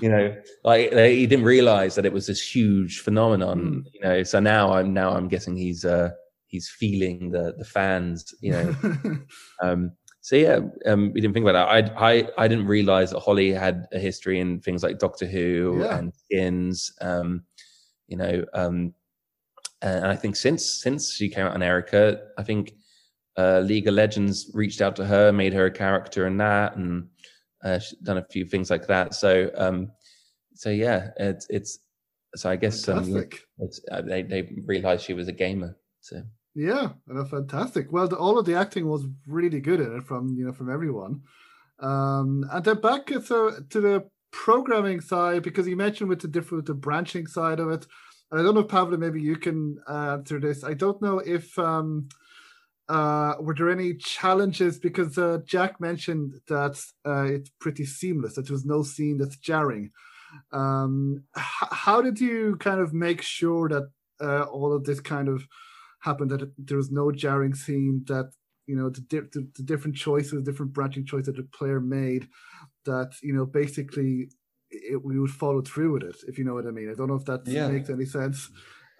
you know. Like he didn't realize that it was this huge phenomenon, mm. you know. So now I'm now I'm guessing he's uh, he's feeling the the fans, you know. um, so yeah, um, we didn't think about that. I I I didn't realize that Holly had a history in things like Doctor Who yeah. and Skins. Um, you know, um, and I think since since she came out on Erica, I think uh, League of Legends reached out to her, made her a character in that, and uh, she's done a few things like that. So um, so yeah, it's it's so I guess um, it's, uh, they they realized she was a gamer. So Yeah, fantastic. Well, the, all of the acting was really good in it from you know from everyone. Um, and then back to, to the programming side because you mentioned with the different the branching side of it. And I don't know, Pavle, maybe you can uh, answer this. I don't know if um, uh, were there any challenges because uh, Jack mentioned that uh, it's pretty seamless, that there was no scene that's jarring. Um, h- how did you kind of make sure that uh, all of this kind of happened, that there was no jarring scene, that you know the, di- the, the different choices, different branching choices that the player made, that you know basically it, we would follow through with it, if you know what I mean. I don't know if that Yeah. makes any sense.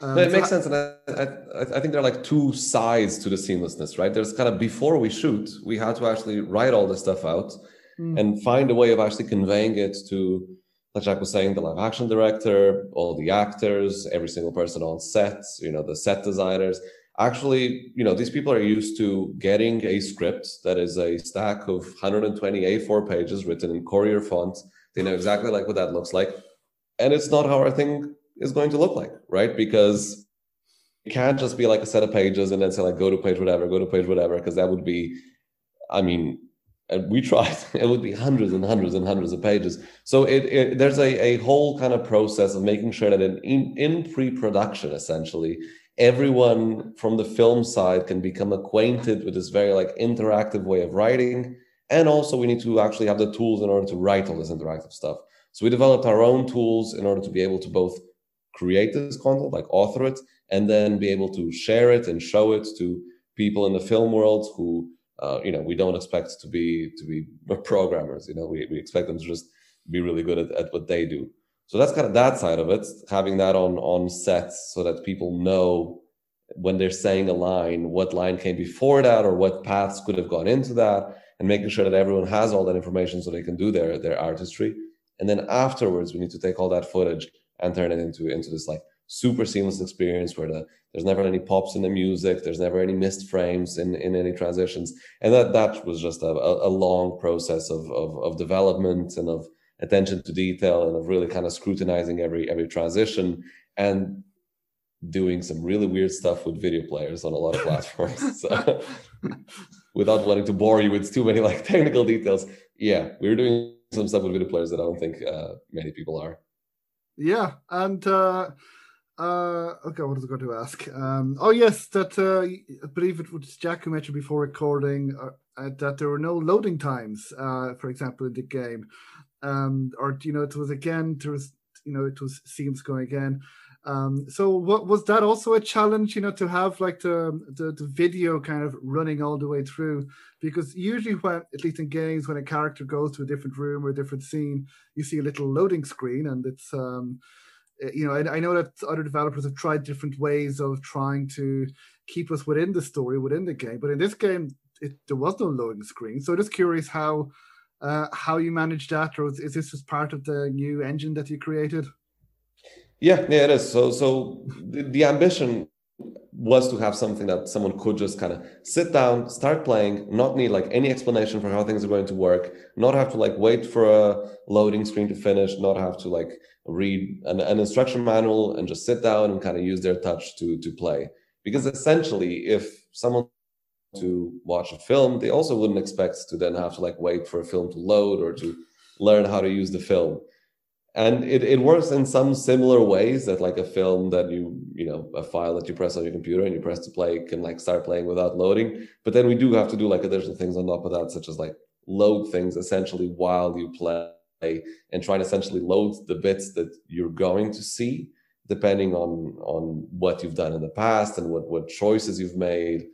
Um, no, it makes sense, and I, I, I think there are like two sides to the seamlessness, right? There's kind of before we shoot, we had to actually write all this stuff out Mm. and find a way of actually conveying it to, like Jack was saying, the live action director, all the actors, every single person on set, you know, the set designers. Actually, you know, these people are used to getting a script that is a stack of 120 A4 pages written in Courier font. They know exactly like what that looks like. And it's not how our thing is going to look like, right? Because it can't just be like a set of pages and then say like go to page whatever, go to page whatever, because that would be, I mean, we tried. It would be hundreds and hundreds and hundreds of pages. So it, it there's a, a whole kind of process of making sure that in in, in pre-production, essentially, everyone from the film side can become acquainted with this very like interactive way of writing. And also we need to actually have the tools in order to write all this interactive stuff. So we developed our own tools in order to be able to both create this content, like author it, and then be able to share it and show it to people in the film world who uh, you know we don't expect to be to be programmers you know we, we expect them to just be really good at, at what they do. So that's kind of that side of it having that on on sets so that people know when they're saying a line what line came before that or what paths could have gone into that and making sure that everyone has all that information so they can do their their artistry. And then afterwards we need to take all that footage and turn it into into this like super seamless experience where the, there's never any pops in the music there's never any missed frames in, in any transitions. And that that was just a, a long process of, of of development and of attention to detail and of really kind of scrutinizing every every transition and doing some really weird stuff with video players on a lot of platforms. So without wanting to bore you with too many like technical details. Yeah we were doing some stuff with video players that i don't think uh, many people are Yeah, and uh, uh, okay, what was I going to ask? Um, oh yes, that uh, I believe it was Jack who mentioned before recording uh, uh, that there were no loading times, uh, for example, in the game, um, or you know, it was again there was you know it was seems going again. Um, so what was that also a challenge, you know, to have like the, the the video kind of running all the way through? Because usually when at least in games when a character goes to a different room or a different scene, you see a little loading screen and it's um uh, you know I, I know that other developers have tried different ways of trying to keep us within the story within the game but in this game it, there was no loading screen so just curious how uh, how you managed that or is, is this just part of the new engine that you created Yeah, yeah, it is. So, so the, the ambition was to have something that someone could just kind of sit down, start playing, not need like any explanation for how things are going to work, not have to like wait for a loading screen to finish, not have to like read an, an instruction manual and just sit down and kind of use their touch to to play. Because essentially, if someone to watch a film, they also wouldn't expect to then have to like wait for a film to load or to learn how to use the film and it, it works in some similar ways that like a film that you you know a file that you press on your computer and you press to play can like start playing without loading. But then we do have to do like additional things on top of that such as like load things essentially while you play and try and essentially load the bits that you're going to see depending on on what you've done in the past and what what choices you've made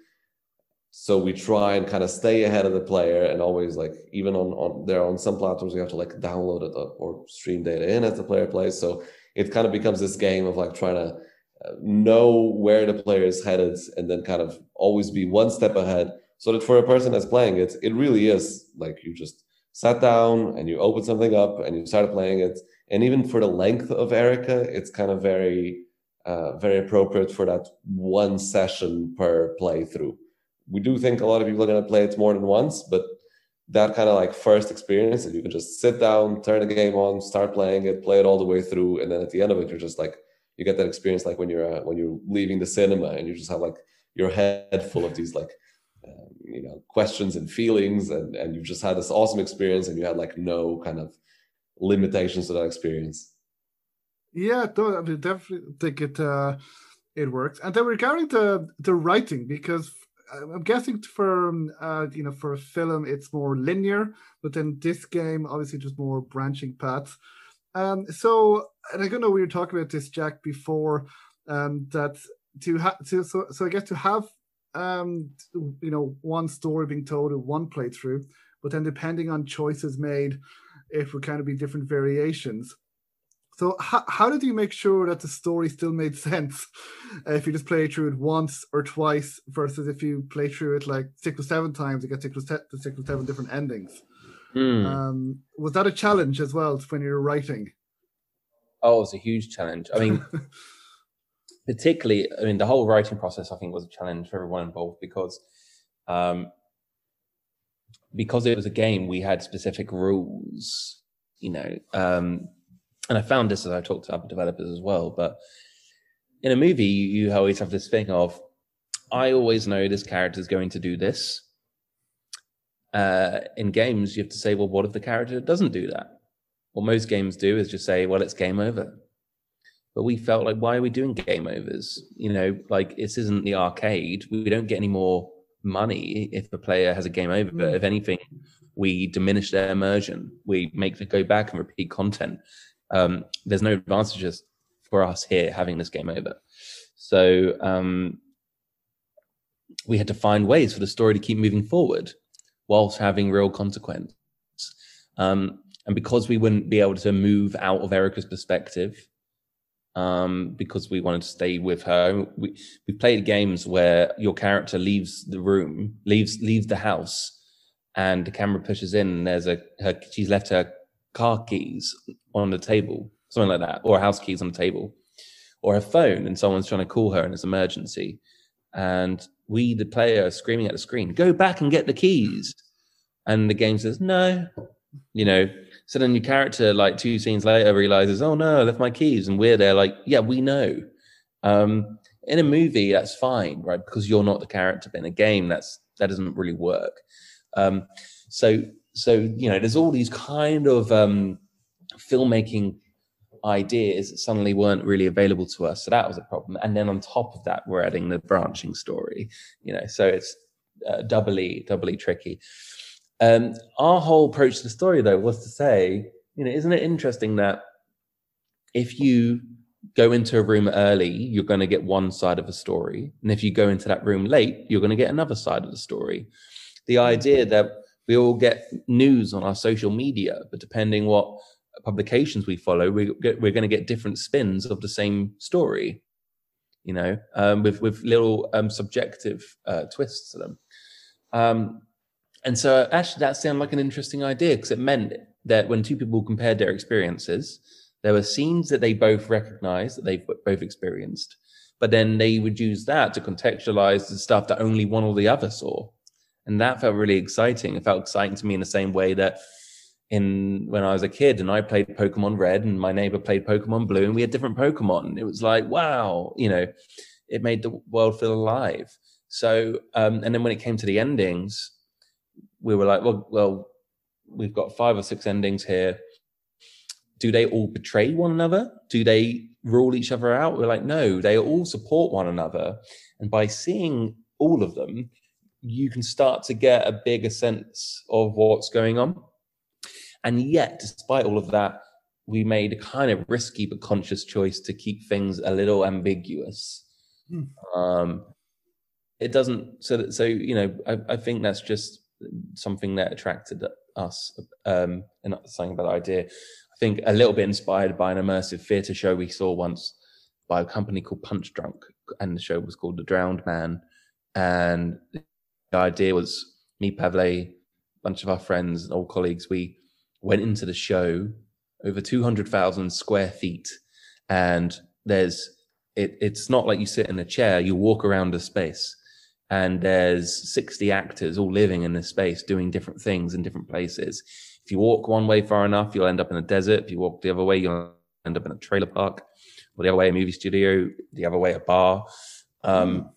so we try and kind of stay ahead of the player and always like even on on there on some platforms we have to like download it or stream data in as the player plays. So it kind of becomes this game of like trying to uh, know where the player is headed and then kind of always be one step ahead so that for a person that's playing it it really is like you just sat down and you open something up and you started playing it. And even for the length of erica it's kind of very uh, very appropriate for that one session per playthrough we do think a lot of people are going to play it more than once, but that kind of like first experience that you can just sit down, turn the game on, start playing it, play it all the way through, and then at the end of it, you're just like you get that experience like when you're uh, when you're leaving the cinema and you just have like your head full of these like um, you know questions and feelings and and you've just had this awesome experience and you had like no kind of limitations to that experience. Yeah i definitely think it uh it works. And then regarding the the writing because i'm guessing for uh you know for a film it's more linear but then this game obviously just more branching paths um so and i don't know we were talking about this jack before um that to have to so, so i guess to have um, you know, one story being told in one playthrough, but then depending on choices made, it would kind of be different variations. So how, how did you make sure that the story still made sense if you just play through it once or twice versus if you play through it like six or seven times, you get six or, se- six or seven different endings? Hmm. Um, was that a challenge as well when you were writing? Oh, it was a huge challenge. I mean, particularly, I mean, the whole writing process, I think, was a challenge for everyone involved because, um, because it was a game, we had specific rules, you know. Um, and I found this as I talked to other developers as well. But in a movie, you, you always have this thing of, I always know this character is going to do this. Uh, in games, you have to say, well, what if the character doesn't do that? What most games do is just say, well, it's game over but we felt like why are we doing game overs you know like this isn't the arcade we don't get any more money if a player has a game over mm. if anything we diminish their immersion we make them go back and repeat content um, there's no advantages for us here having this game over so um, we had to find ways for the story to keep moving forward whilst having real consequence um, and because we wouldn't be able to move out of erica's perspective um, because we wanted to stay with her. We we played games where your character leaves the room, leaves leaves the house, and the camera pushes in. And there's a her she's left her car keys on the table, something like that, or house keys on the table, or her phone, and someone's trying to call her and it's emergency, and we the player are screaming at the screen, "Go back and get the keys," and the game says no, you know so then your character, like two scenes later, realizes, "Oh no, I left my keys," and we're there, like, "Yeah, we know." Um, in a movie, that's fine, right? Because you're not the character. But in a game, that's that doesn't really work. Um, so, so you know, there's all these kind of um, filmmaking ideas that suddenly weren't really available to us. So that was a problem. And then on top of that, we're adding the branching story. You know, so it's uh, doubly doubly tricky. Um, our whole approach to the story, though, was to say, you know, isn't it interesting that if you go into a room early, you're going to get one side of a story. And if you go into that room late, you're going to get another side of the story. The idea that we all get news on our social media, but depending what publications we follow, we we're going to get different spins of the same story, you know, um, with, with little um, subjective uh, twists to them. Um, and so actually that sounded like an interesting idea because it meant that when two people compared their experiences, there were scenes that they both recognized that they've both experienced, but then they would use that to contextualize the stuff that only one or the other saw. And that felt really exciting. It felt exciting to me in the same way that in when I was a kid and I played Pokemon Red and my neighbor played Pokemon Blue and we had different Pokemon. It was like, wow, you know, it made the world feel alive. So, um, and then when it came to the endings, we were like, well, well, we've got five or six endings here. Do they all betray one another? Do they rule each other out? We're like, no, they all support one another. And by seeing all of them, you can start to get a bigger sense of what's going on. And yet, despite all of that, we made a kind of risky but conscious choice to keep things a little ambiguous. Hmm. Um, it doesn't so that so you know I, I think that's just something that attracted us um, and something about the idea. I think a little bit inspired by an immersive theatre show we saw once by a company called Punchdrunk, and the show was called The Drowned Man. And idea was me, Pavle, a bunch of our friends and old colleagues, we went into the show over 200,000 square feet. And there's, it, it's not like you sit in a chair, you walk around the space and there's 60 actors all living in this space doing different things in different places. If you walk one way far enough, you'll end up in a desert. If you walk the other way, you'll end up in a trailer park, or the other way, a movie studio, the other way, a bar. Um,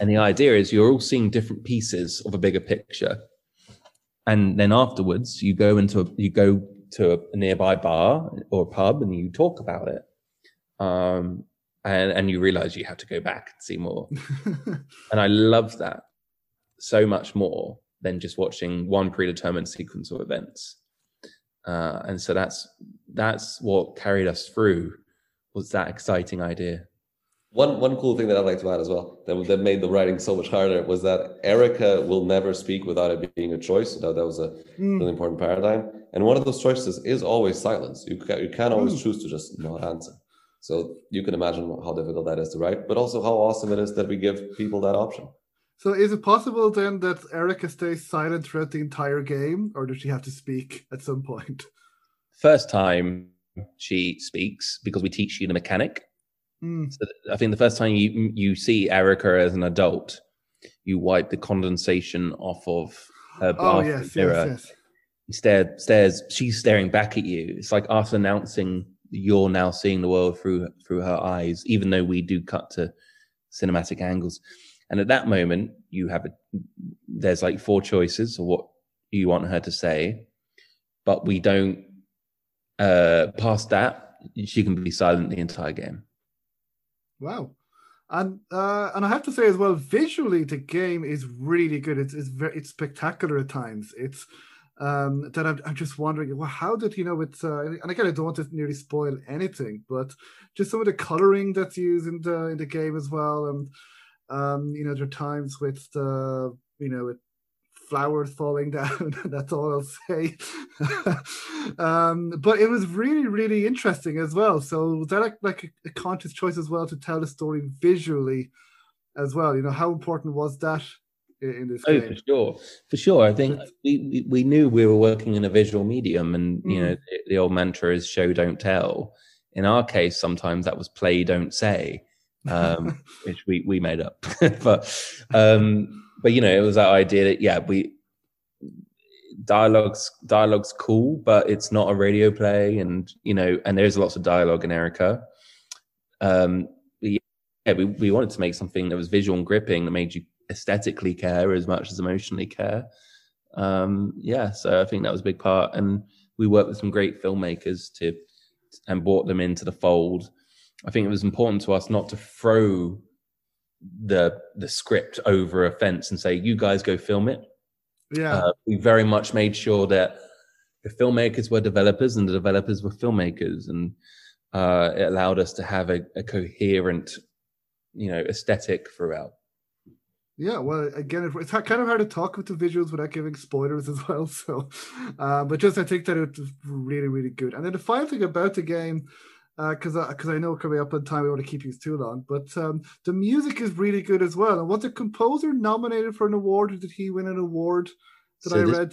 and the idea is you're all seeing different pieces of a bigger picture. And then afterwards, you go into a, you go to a nearby bar or pub and you talk about it. Um, and, and you realize you have to go back and see more. and I love that so much more than just watching one predetermined sequence of events. Uh, and so that's that's what carried us through was that exciting idea. One one cool thing that I'd like to add as well that, that made the writing so much harder was that Erica will never speak without it being a choice. So that, that was a mm. really important paradigm. And one of those choices is always silence. You can, you can always mm. choose to just not answer. So you can imagine how difficult that is to write, but also how awesome it is that we give people that option. So is it possible then that Erica stays silent throughout the entire game, or does she have to speak at some point? First time she speaks because we teach you the mechanic. Mm. So I think the first time you you see Erica as an adult, you wipe the condensation off of her oh, yes, mirror. Yes, yes. Stare, stares. She's staring back at you. It's like us announcing you're now seeing the world through through her eyes, even though we do cut to cinematic angles. And at that moment, you have a there's like four choices of what you want her to say, but we don't uh past that, she can be silent the entire game. Wow. And uh, and I have to say as well, visually the game is really good. It's it's very it's spectacular at times. It's um, that I'm, I'm just wondering, well, how did you know it's uh, and again I don't want to nearly spoil anything, but just some of the coloring that's used in the in the game as well, and um, you know there are times with the you know with flowers falling down. That's all I'll say. um, but it was really, really interesting as well. So was that like, like a, a, conscious choice as well to tell the story visually as well? You know, how important was that in, in this oh, game? for sure, for sure. I think we, we knew we were working in a visual medium, and you know, mm. the, the old mantra is "show, don't tell." In our case, sometimes that was "play, don't say." um, which we we made up. but um, but you know, it was that idea that yeah, we dialogues dialogues cool, but it's not a radio play, and you know, and there's lots of dialogue in Erica. Um, yeah, we we wanted to make something that was visual and gripping that made you aesthetically care as much as emotionally care. Um, yeah, so I think that was a big part, and we worked with some great filmmakers to and brought them into the fold. I think it was important to us not to throw the the script over a fence and say, "You guys go film it." Yeah, uh, we very much made sure that the filmmakers were developers and the developers were filmmakers, and uh, it allowed us to have a, a coherent, you know, aesthetic throughout. Yeah, well, again, it's kind of hard to talk with the visuals without giving spoilers as well. So, uh, but just I think that it was really, really good. And then the final thing about the game because uh, because I, I, know coming up on time we want to keep you too long. But um, the music is really good as well. And was the composer nominated for an award, or did he win an award that so I read?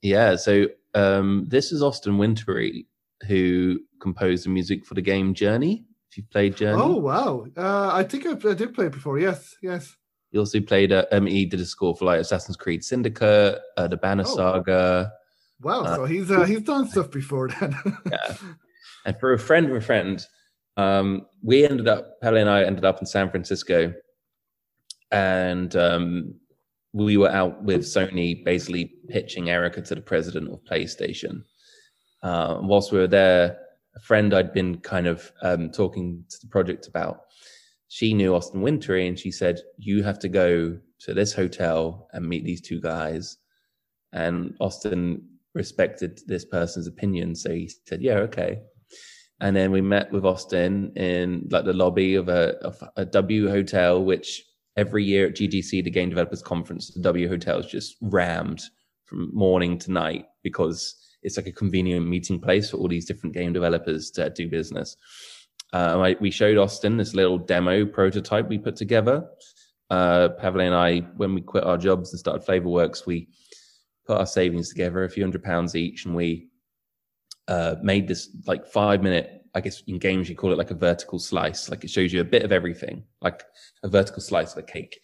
yeah, so um, this is Austin Wintory who composed the music for the game Journey. If you've played Journey, oh wow, uh, I think I, I, did play it before. Yes, yes. He also played. Uh, um, he did a score for like Assassin's Creed Syndicate, uh, the Banner oh. Saga. Wow, so he's uh, he's done stuff before then. yeah, and for a friend of a friend, um, we ended up, Pavle and I ended up in San Francisco. And um, we were out with Sony basically pitching Erica to the president of PlayStation. Uh, whilst we were there, a friend I'd been kind of um, talking to the project about, she knew Austin Wintory and she said, You have to go to this hotel and meet these two guys. And Austin respected this person's opinion. So he said, Yeah, okay and then we met with Austin in like the lobby of a, of a W hotel, which every year at GDC, the Game Developers Conference, the W hotel is just rammed from morning to night because it's like a convenient meeting place for all these different game developers to do business. Uh, I, we showed Austin this little demo prototype we put together. Uh, Pavle and I, when we quit our jobs and started Flavorworks, we put our savings together, a few hundred pounds each, and we uh, made this like five minute I guess in games you call it like a vertical slice. Like it shows you a bit of everything, like a vertical slice of a cake,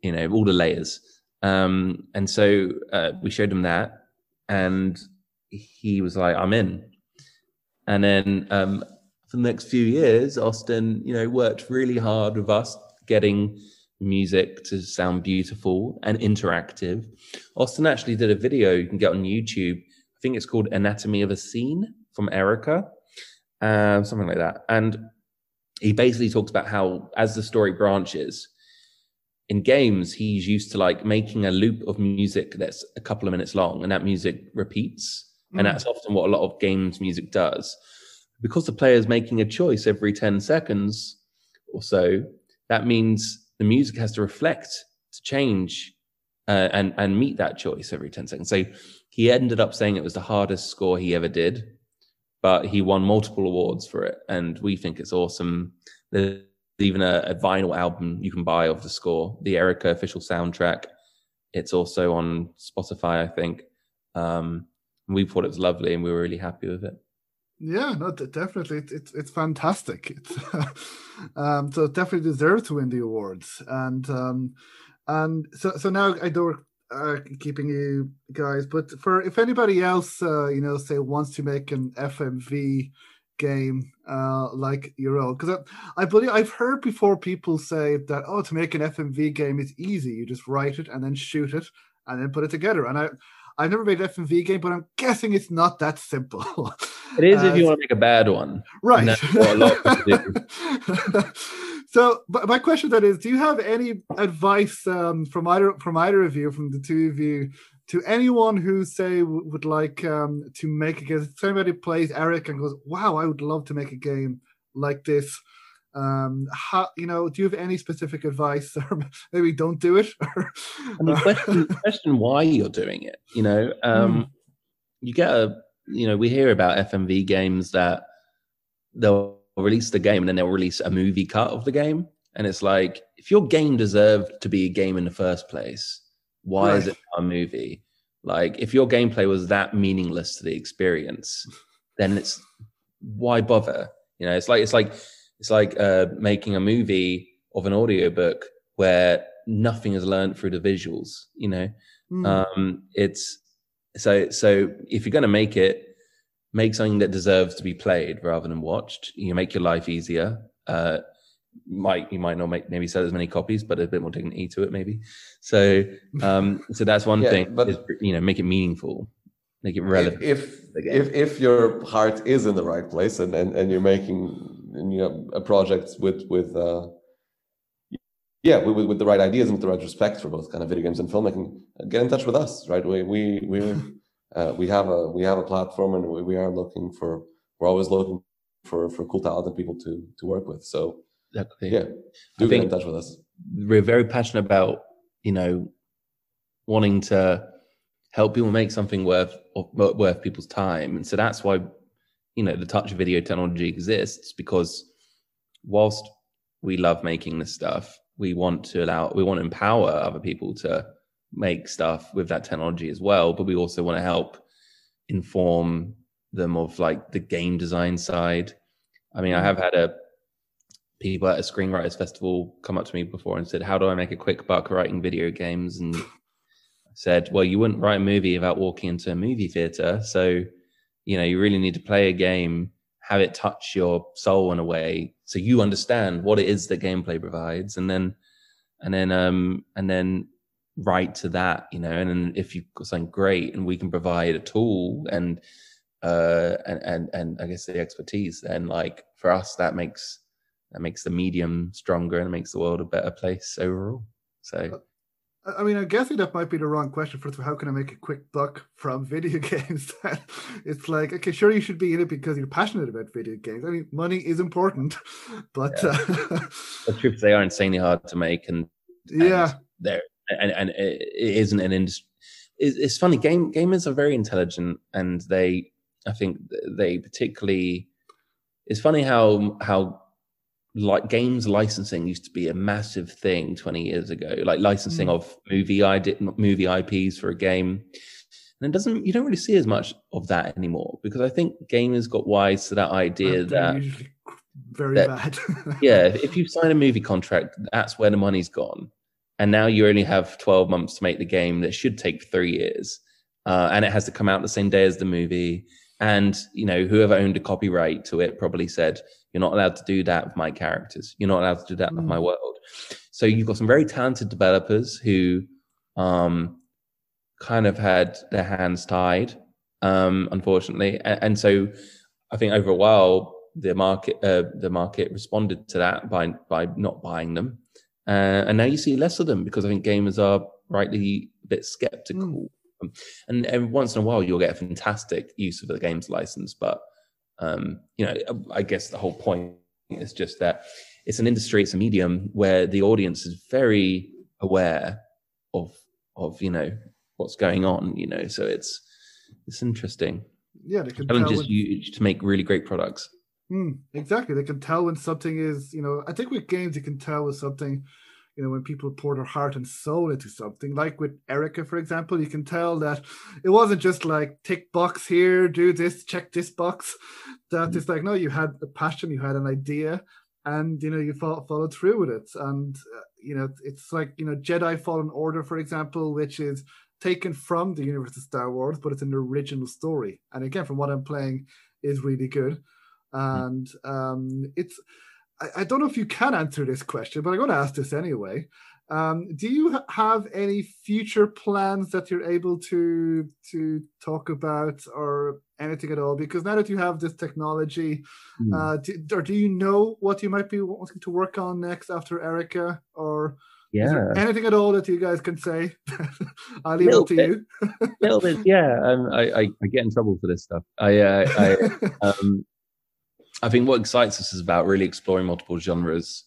you know, all the layers. Um, and so uh, we showed him that, and he was like, "I'm in." And then um, for the next few years, Austin, you know, worked really hard with us getting music to sound beautiful and interactive. Austin actually did a video you can get on YouTube. Think it's called Anatomy of a Scene from Erica, uh, something like that. And he basically talks about how, as the story branches, in games, he's used to like making a loop of music that's a couple of minutes long, and that music repeats. Mm. And that's often what a lot of games music does. Because the player is making a choice every 10 seconds or so, that means the music has to reflect to change uh, and and meet that choice every 10 seconds so he ended up saying it was the hardest score he ever did but he won multiple awards for it and we think it's awesome. There's even a, a vinyl album you can buy of the score the erica official soundtrack. It's also on spotify i think. Um, we thought it was lovely and we were really happy with it. Yeah, no, definitely, it's it's, it's fantastic. It's um, so it definitely deserves to win the awards, and um, and so so now I don't uh, keeping you guys, but for if anybody else, uh, you know, say wants to make an FMV game uh, like your own, because I, I believe I've heard before people say that oh, to make an FMV game is easy. You just write it and then shoot it and then put it together, and I I've never made an FMV game, but I'm guessing it's not that simple. It is uh, if you want to make a bad one, right? so, but my question then is: Do you have any advice um, from either from either of you, from the two of you, to anyone who say would like um, to make a game? If somebody plays Erica and goes, "Wow, I would love to make a game like this." um how you know do you have any specific advice or maybe don't do it I mean, question, question why you're doing it you know um mm. you get a you know we hear about fmv games that they'll release the game and then they'll release a movie cut of the game and it's like if your game deserved to be a game in the first place why right. is it a movie like if your gameplay was that meaningless to the experience then it's why bother you know it's like it's like it's like uh, making a movie of an audiobook where nothing is learned through the visuals. You know, mm. um, it's so so if you're going to make it, make something that deserves to be played rather than watched. You make your life easier. Uh, might you might not make maybe sell as many copies, but a bit more dignity to it, maybe. So um, so that's one yeah, thing. But is, you know, make it meaningful, make it relevant. If if, if your heart is in the right place and and, and you're making you know a project with with uh, yeah with, with the right ideas and with the right respect for both kind of video games and filmmaking get in touch with us right we we we uh, we have a we have a platform and we, we are looking for we're always looking for for cool talented people to to work with. So exactly. yeah do get in touch with us. we're very passionate about you know wanting to help people make something worth worth people's time. And so that's why you know the touch video technology exists because whilst we love making this stuff we want to allow we want to empower other people to make stuff with that technology as well but we also want to help inform them of like the game design side. I mean i have had a people at a screenwriters festival come up to me before and said how do i make a quick buck writing video games? And I said well you wouldn't write a movie without walking into a movie theater so you know you really need to play a game have it touch your soul in a way so you understand what it is that gameplay provides. And then and then um and then write to that you know and then if you've got something great and we can provide a tool and uh and and and i guess the expertise then like for us that makes that makes the medium stronger and it makes the world a better place overall so I mean, I'm guessing that might be the wrong question for how can I make a quick buck from video games? it's like, okay, sure, you should be in it because you're passionate about video games. I mean, money is important, but yeah. uh, the truth they are insanely hard to make, and, and yeah, there and and it isn't an industry. It's funny. Game gamers are very intelligent, and they, I think, they particularly. It's funny how how like games licensing used to be a massive thing 20 years ago like licensing mm. of movie ID, movie ips for a game and it doesn't you don't really see as much of that anymore because i think gamers got wise to that idea that very that, bad yeah if you sign a movie contract that's where the money's gone and now you only have 12 months to make the game that should take three years uh, and it has to come out the same day as the movie and you know whoever owned a copyright to it probably said you're not allowed to do that with my characters. You're not allowed to do that with my mm. world. So you've got some very talented developers who um, kind of had their hands tied, um, unfortunately, and, and, so I think over a while the market uh, the market responded to that by by not buying them, uh, and now you see less of them because I think gamers are rightly a bit skeptical. Mm. And every once in a while, you'll get a fantastic use of the game's license, but um, you know, I guess the whole point is just that it's an industry, it's a medium where the audience is very aware of of you know what's going on. You know, so it's it's interesting. Yeah, they can challenge is huge to make really great products. Mm, exactly, they can tell when something is. You know, I think with games you can tell with something. You know, when people pour their heart and soul into something, like with Erica, for example, you can tell that it wasn't just like tick box here, do this, check this box. That mm. it's like no, you had a passion, you had an idea, and you know you follow, followed through with it. And uh, you know, it's like you know Jedi Fallen Order, for example, which is taken from the universe of Star Wars, but it's an original story. And again, from what I'm playing, is really good. And um, it's I, I, don't know if you can answer this question, but I'm going to ask this anyway. Um, do you have any future plans that you're able to to talk about, or anything at all? Because now that you have this technology, mm. uh, do, or do you know what you might be wanting to work on next after Erica, or yeah. anything at all that you guys can say? I'll leave it to bit. you. A little bit, yeah. Um, I, I, I, get in trouble for this stuff. I, uh, I, um, I think what excites us is about really exploring multiple genres,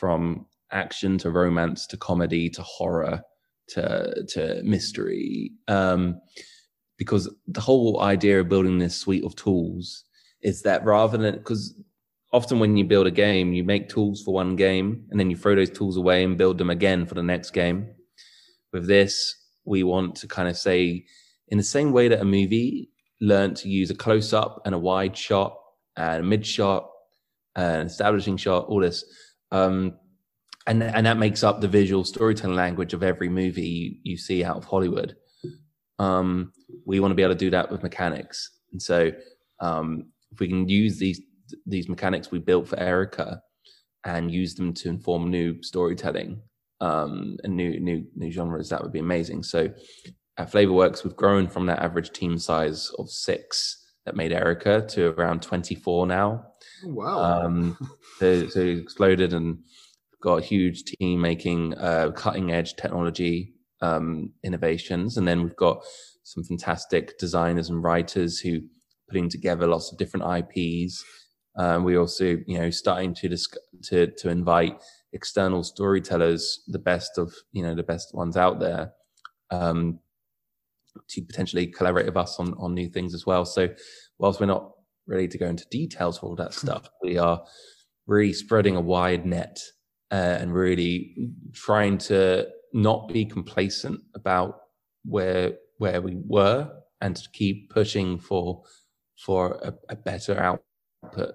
from action to romance to comedy to horror to to mystery. Um, because the whole idea of building this suite of tools is that rather than because often when you build a game, you make tools for one game and then you throw those tools away and build them again for the next game. With this, we want to kind of say, in the same way that a movie learned to use a close up and a wide shot and a mid shot, an establishing shot, all this. Um, and, and that makes up the visual storytelling language of every movie you, see out of Hollywood. Um, we want to be able to do that with mechanics. And so, um, if we can use these these mechanics we built for Erica and use them to inform new storytelling um, and new new new genres, that would be amazing. So at Flavorworks, we've grown from that average team size of six that made Erica to around 24 now. Oh, wow. Um, so, so it exploded and got a huge team making uh, cutting edge technology um, innovations. And then we've got some fantastic designers and writers who putting together lots of different IPs um, we also, you know, starting to disc- to to invite external storytellers, the best of you know the best ones out there, um, to potentially collaborate with us on on new things as well. So, whilst we're not ready to go into details for all that stuff, we are really spreading a wide net uh, and really trying to not be complacent about where where we were and to keep pushing for for a, a better output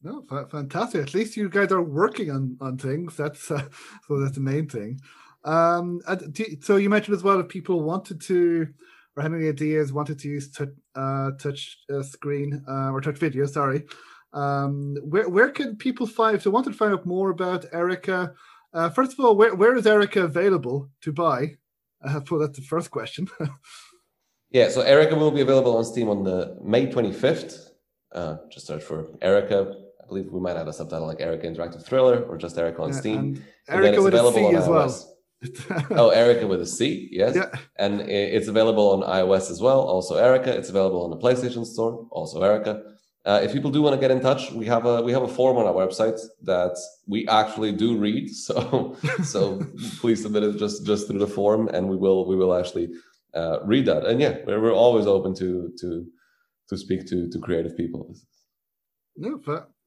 no, fantastic. At least you guys are working on on things. That's uh, so that's the main thing. Um, so you mentioned as well if people wanted to or had any ideas, wanted to use touch, uh, touch uh, screen uh, or touch video. Sorry. Um, where where can people find if they wanted to find out more about Erica? Uh, first of all, where where is Erica available to buy? Uh, well, that's the first question. yeah, so Erica will be available on Steam on the May 25th. Uh, just search for Erica I believe we might have a subtitle like Erica Interactive Thriller or just Erica on yeah, Steam. And, and Erica with a C as well. oh, Erica with a C, yes. Yeah. And it's available on iOS as well, also Erica. It's available on the PlayStation Store, also Erica. Uh, if people do want to get in touch, we have a we have a form on our website that we actually do read. So so please submit it just just through the form, and we will we will actually uh, read that. And yeah, we're, we're always open to to to speak to to creative people. No,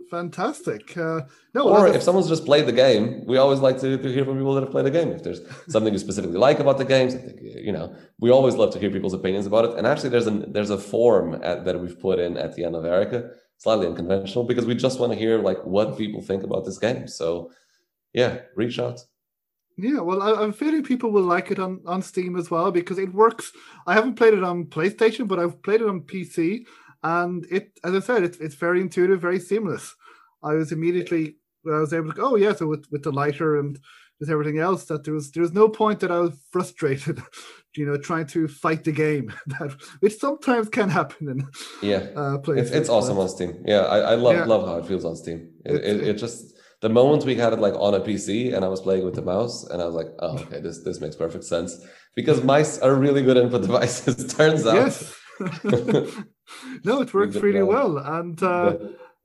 fantastic. Uh, no, or if someone's just played the game, we always like to, to hear from people that have played the game. If there's something you specifically like about the games, you know, we always love to hear people's opinions about it. And actually, there's a there's a form at, that we've put in at the end of Erica, slightly unconventional, because we just want to hear like what people think about this game. So, yeah, reach out. Yeah, well, I, am feeling people will like it on, on Steam as well because it works. I haven't played it on PlayStation, but I've played it on PC, and it, as I said, it's it's very intuitive, very seamless. I was immediately I was able to go, oh yeah, so with, with the lighter and with everything else, that there was there was no point that I was frustrated, you know, trying to fight the game, that which sometimes can happen in yeah, uh, it's, it's awesome on Steam. Yeah, I, I love yeah. love how it feels on Steam. It, it, it, just the moment we had it like on a PC and I was playing with the mouse and I was like, oh okay, this this makes perfect sense because mice are really good input devices. turns out. Yes. no, it works really well, and. Uh,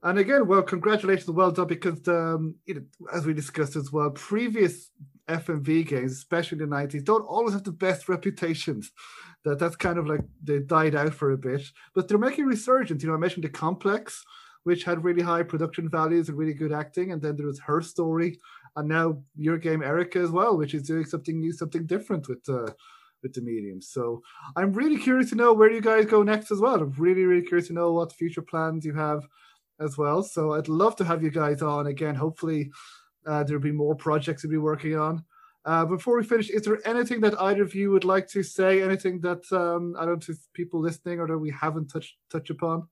and again, well, congratulations, well done, because um, you know, as we discussed as well, previous FMV games, especially in the nineties, don't always have the best reputations. That that's kind of like they died out for a bit, but they're making resurgence. You know, I mentioned the complex, which had really high production values and really good acting, and then there was her story, and now your game Erica as well, which is doing something new, something different with uh, with the medium. So I'm really curious to know where you guys go next as well. I'm really, really curious to know what future plans you have as well. So I'd love to have you guys on again. Hopefully, uh, there'll be more projects to be working on. Uh, before we finish, is there anything that either of you would like to say? Anything that um, I don't know people listening or that we haven't touched touch upon?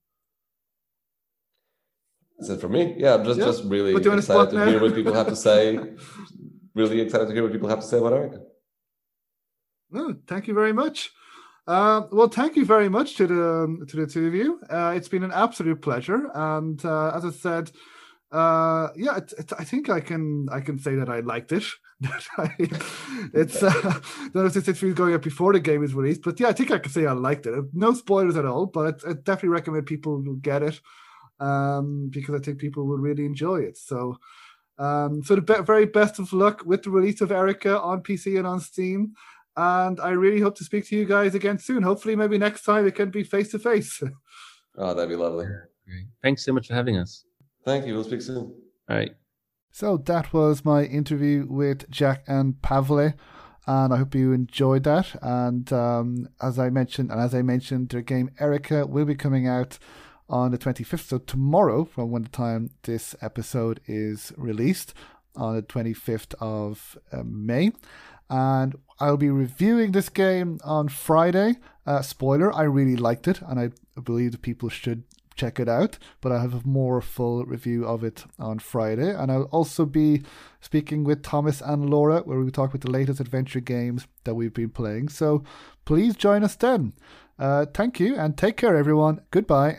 Is it for me? Yeah, I'm just yeah. just really excited to hear what people have to say. really excited to hear what people have to say about Erica. No, thank you very much. Uh, well, thank you very much to the to the two of you. Uh, it's been an absolute pleasure, and uh, as I said, uh, yeah, it, it, I think I can I can say that I liked it. it's uh, don't know if interview going up before the game is released, but yeah, I think I can say I liked it. No spoilers at all, but I definitely recommend people get it um, because I think people will really enjoy it. So. Um, so the be- very best of luck with the release of Erica on PC and on Steam. And I really hope to speak to you guys again soon. Hopefully, maybe next time it can be face to face. Oh, that'd be lovely. Great. Thanks so much for having us. Thank you. We'll speak soon. All right. So that was my interview with Jack and Pavle, and I hope you enjoyed that. And um, as I mentioned, and as I mentioned, their game Erica will be coming out on the 25th, so tomorrow, from when the time this episode is released, on the 25th of uh, May and I'll be reviewing this game on Friday. Uh, spoiler, I really liked it, and I believe people should check it out. But I have a more full review of it on Friday, and I'll also be speaking with Thomas and Laura, where we talk about the latest adventure games that we've been playing. So please join us then. Uh, thank you, and take care, everyone. Goodbye.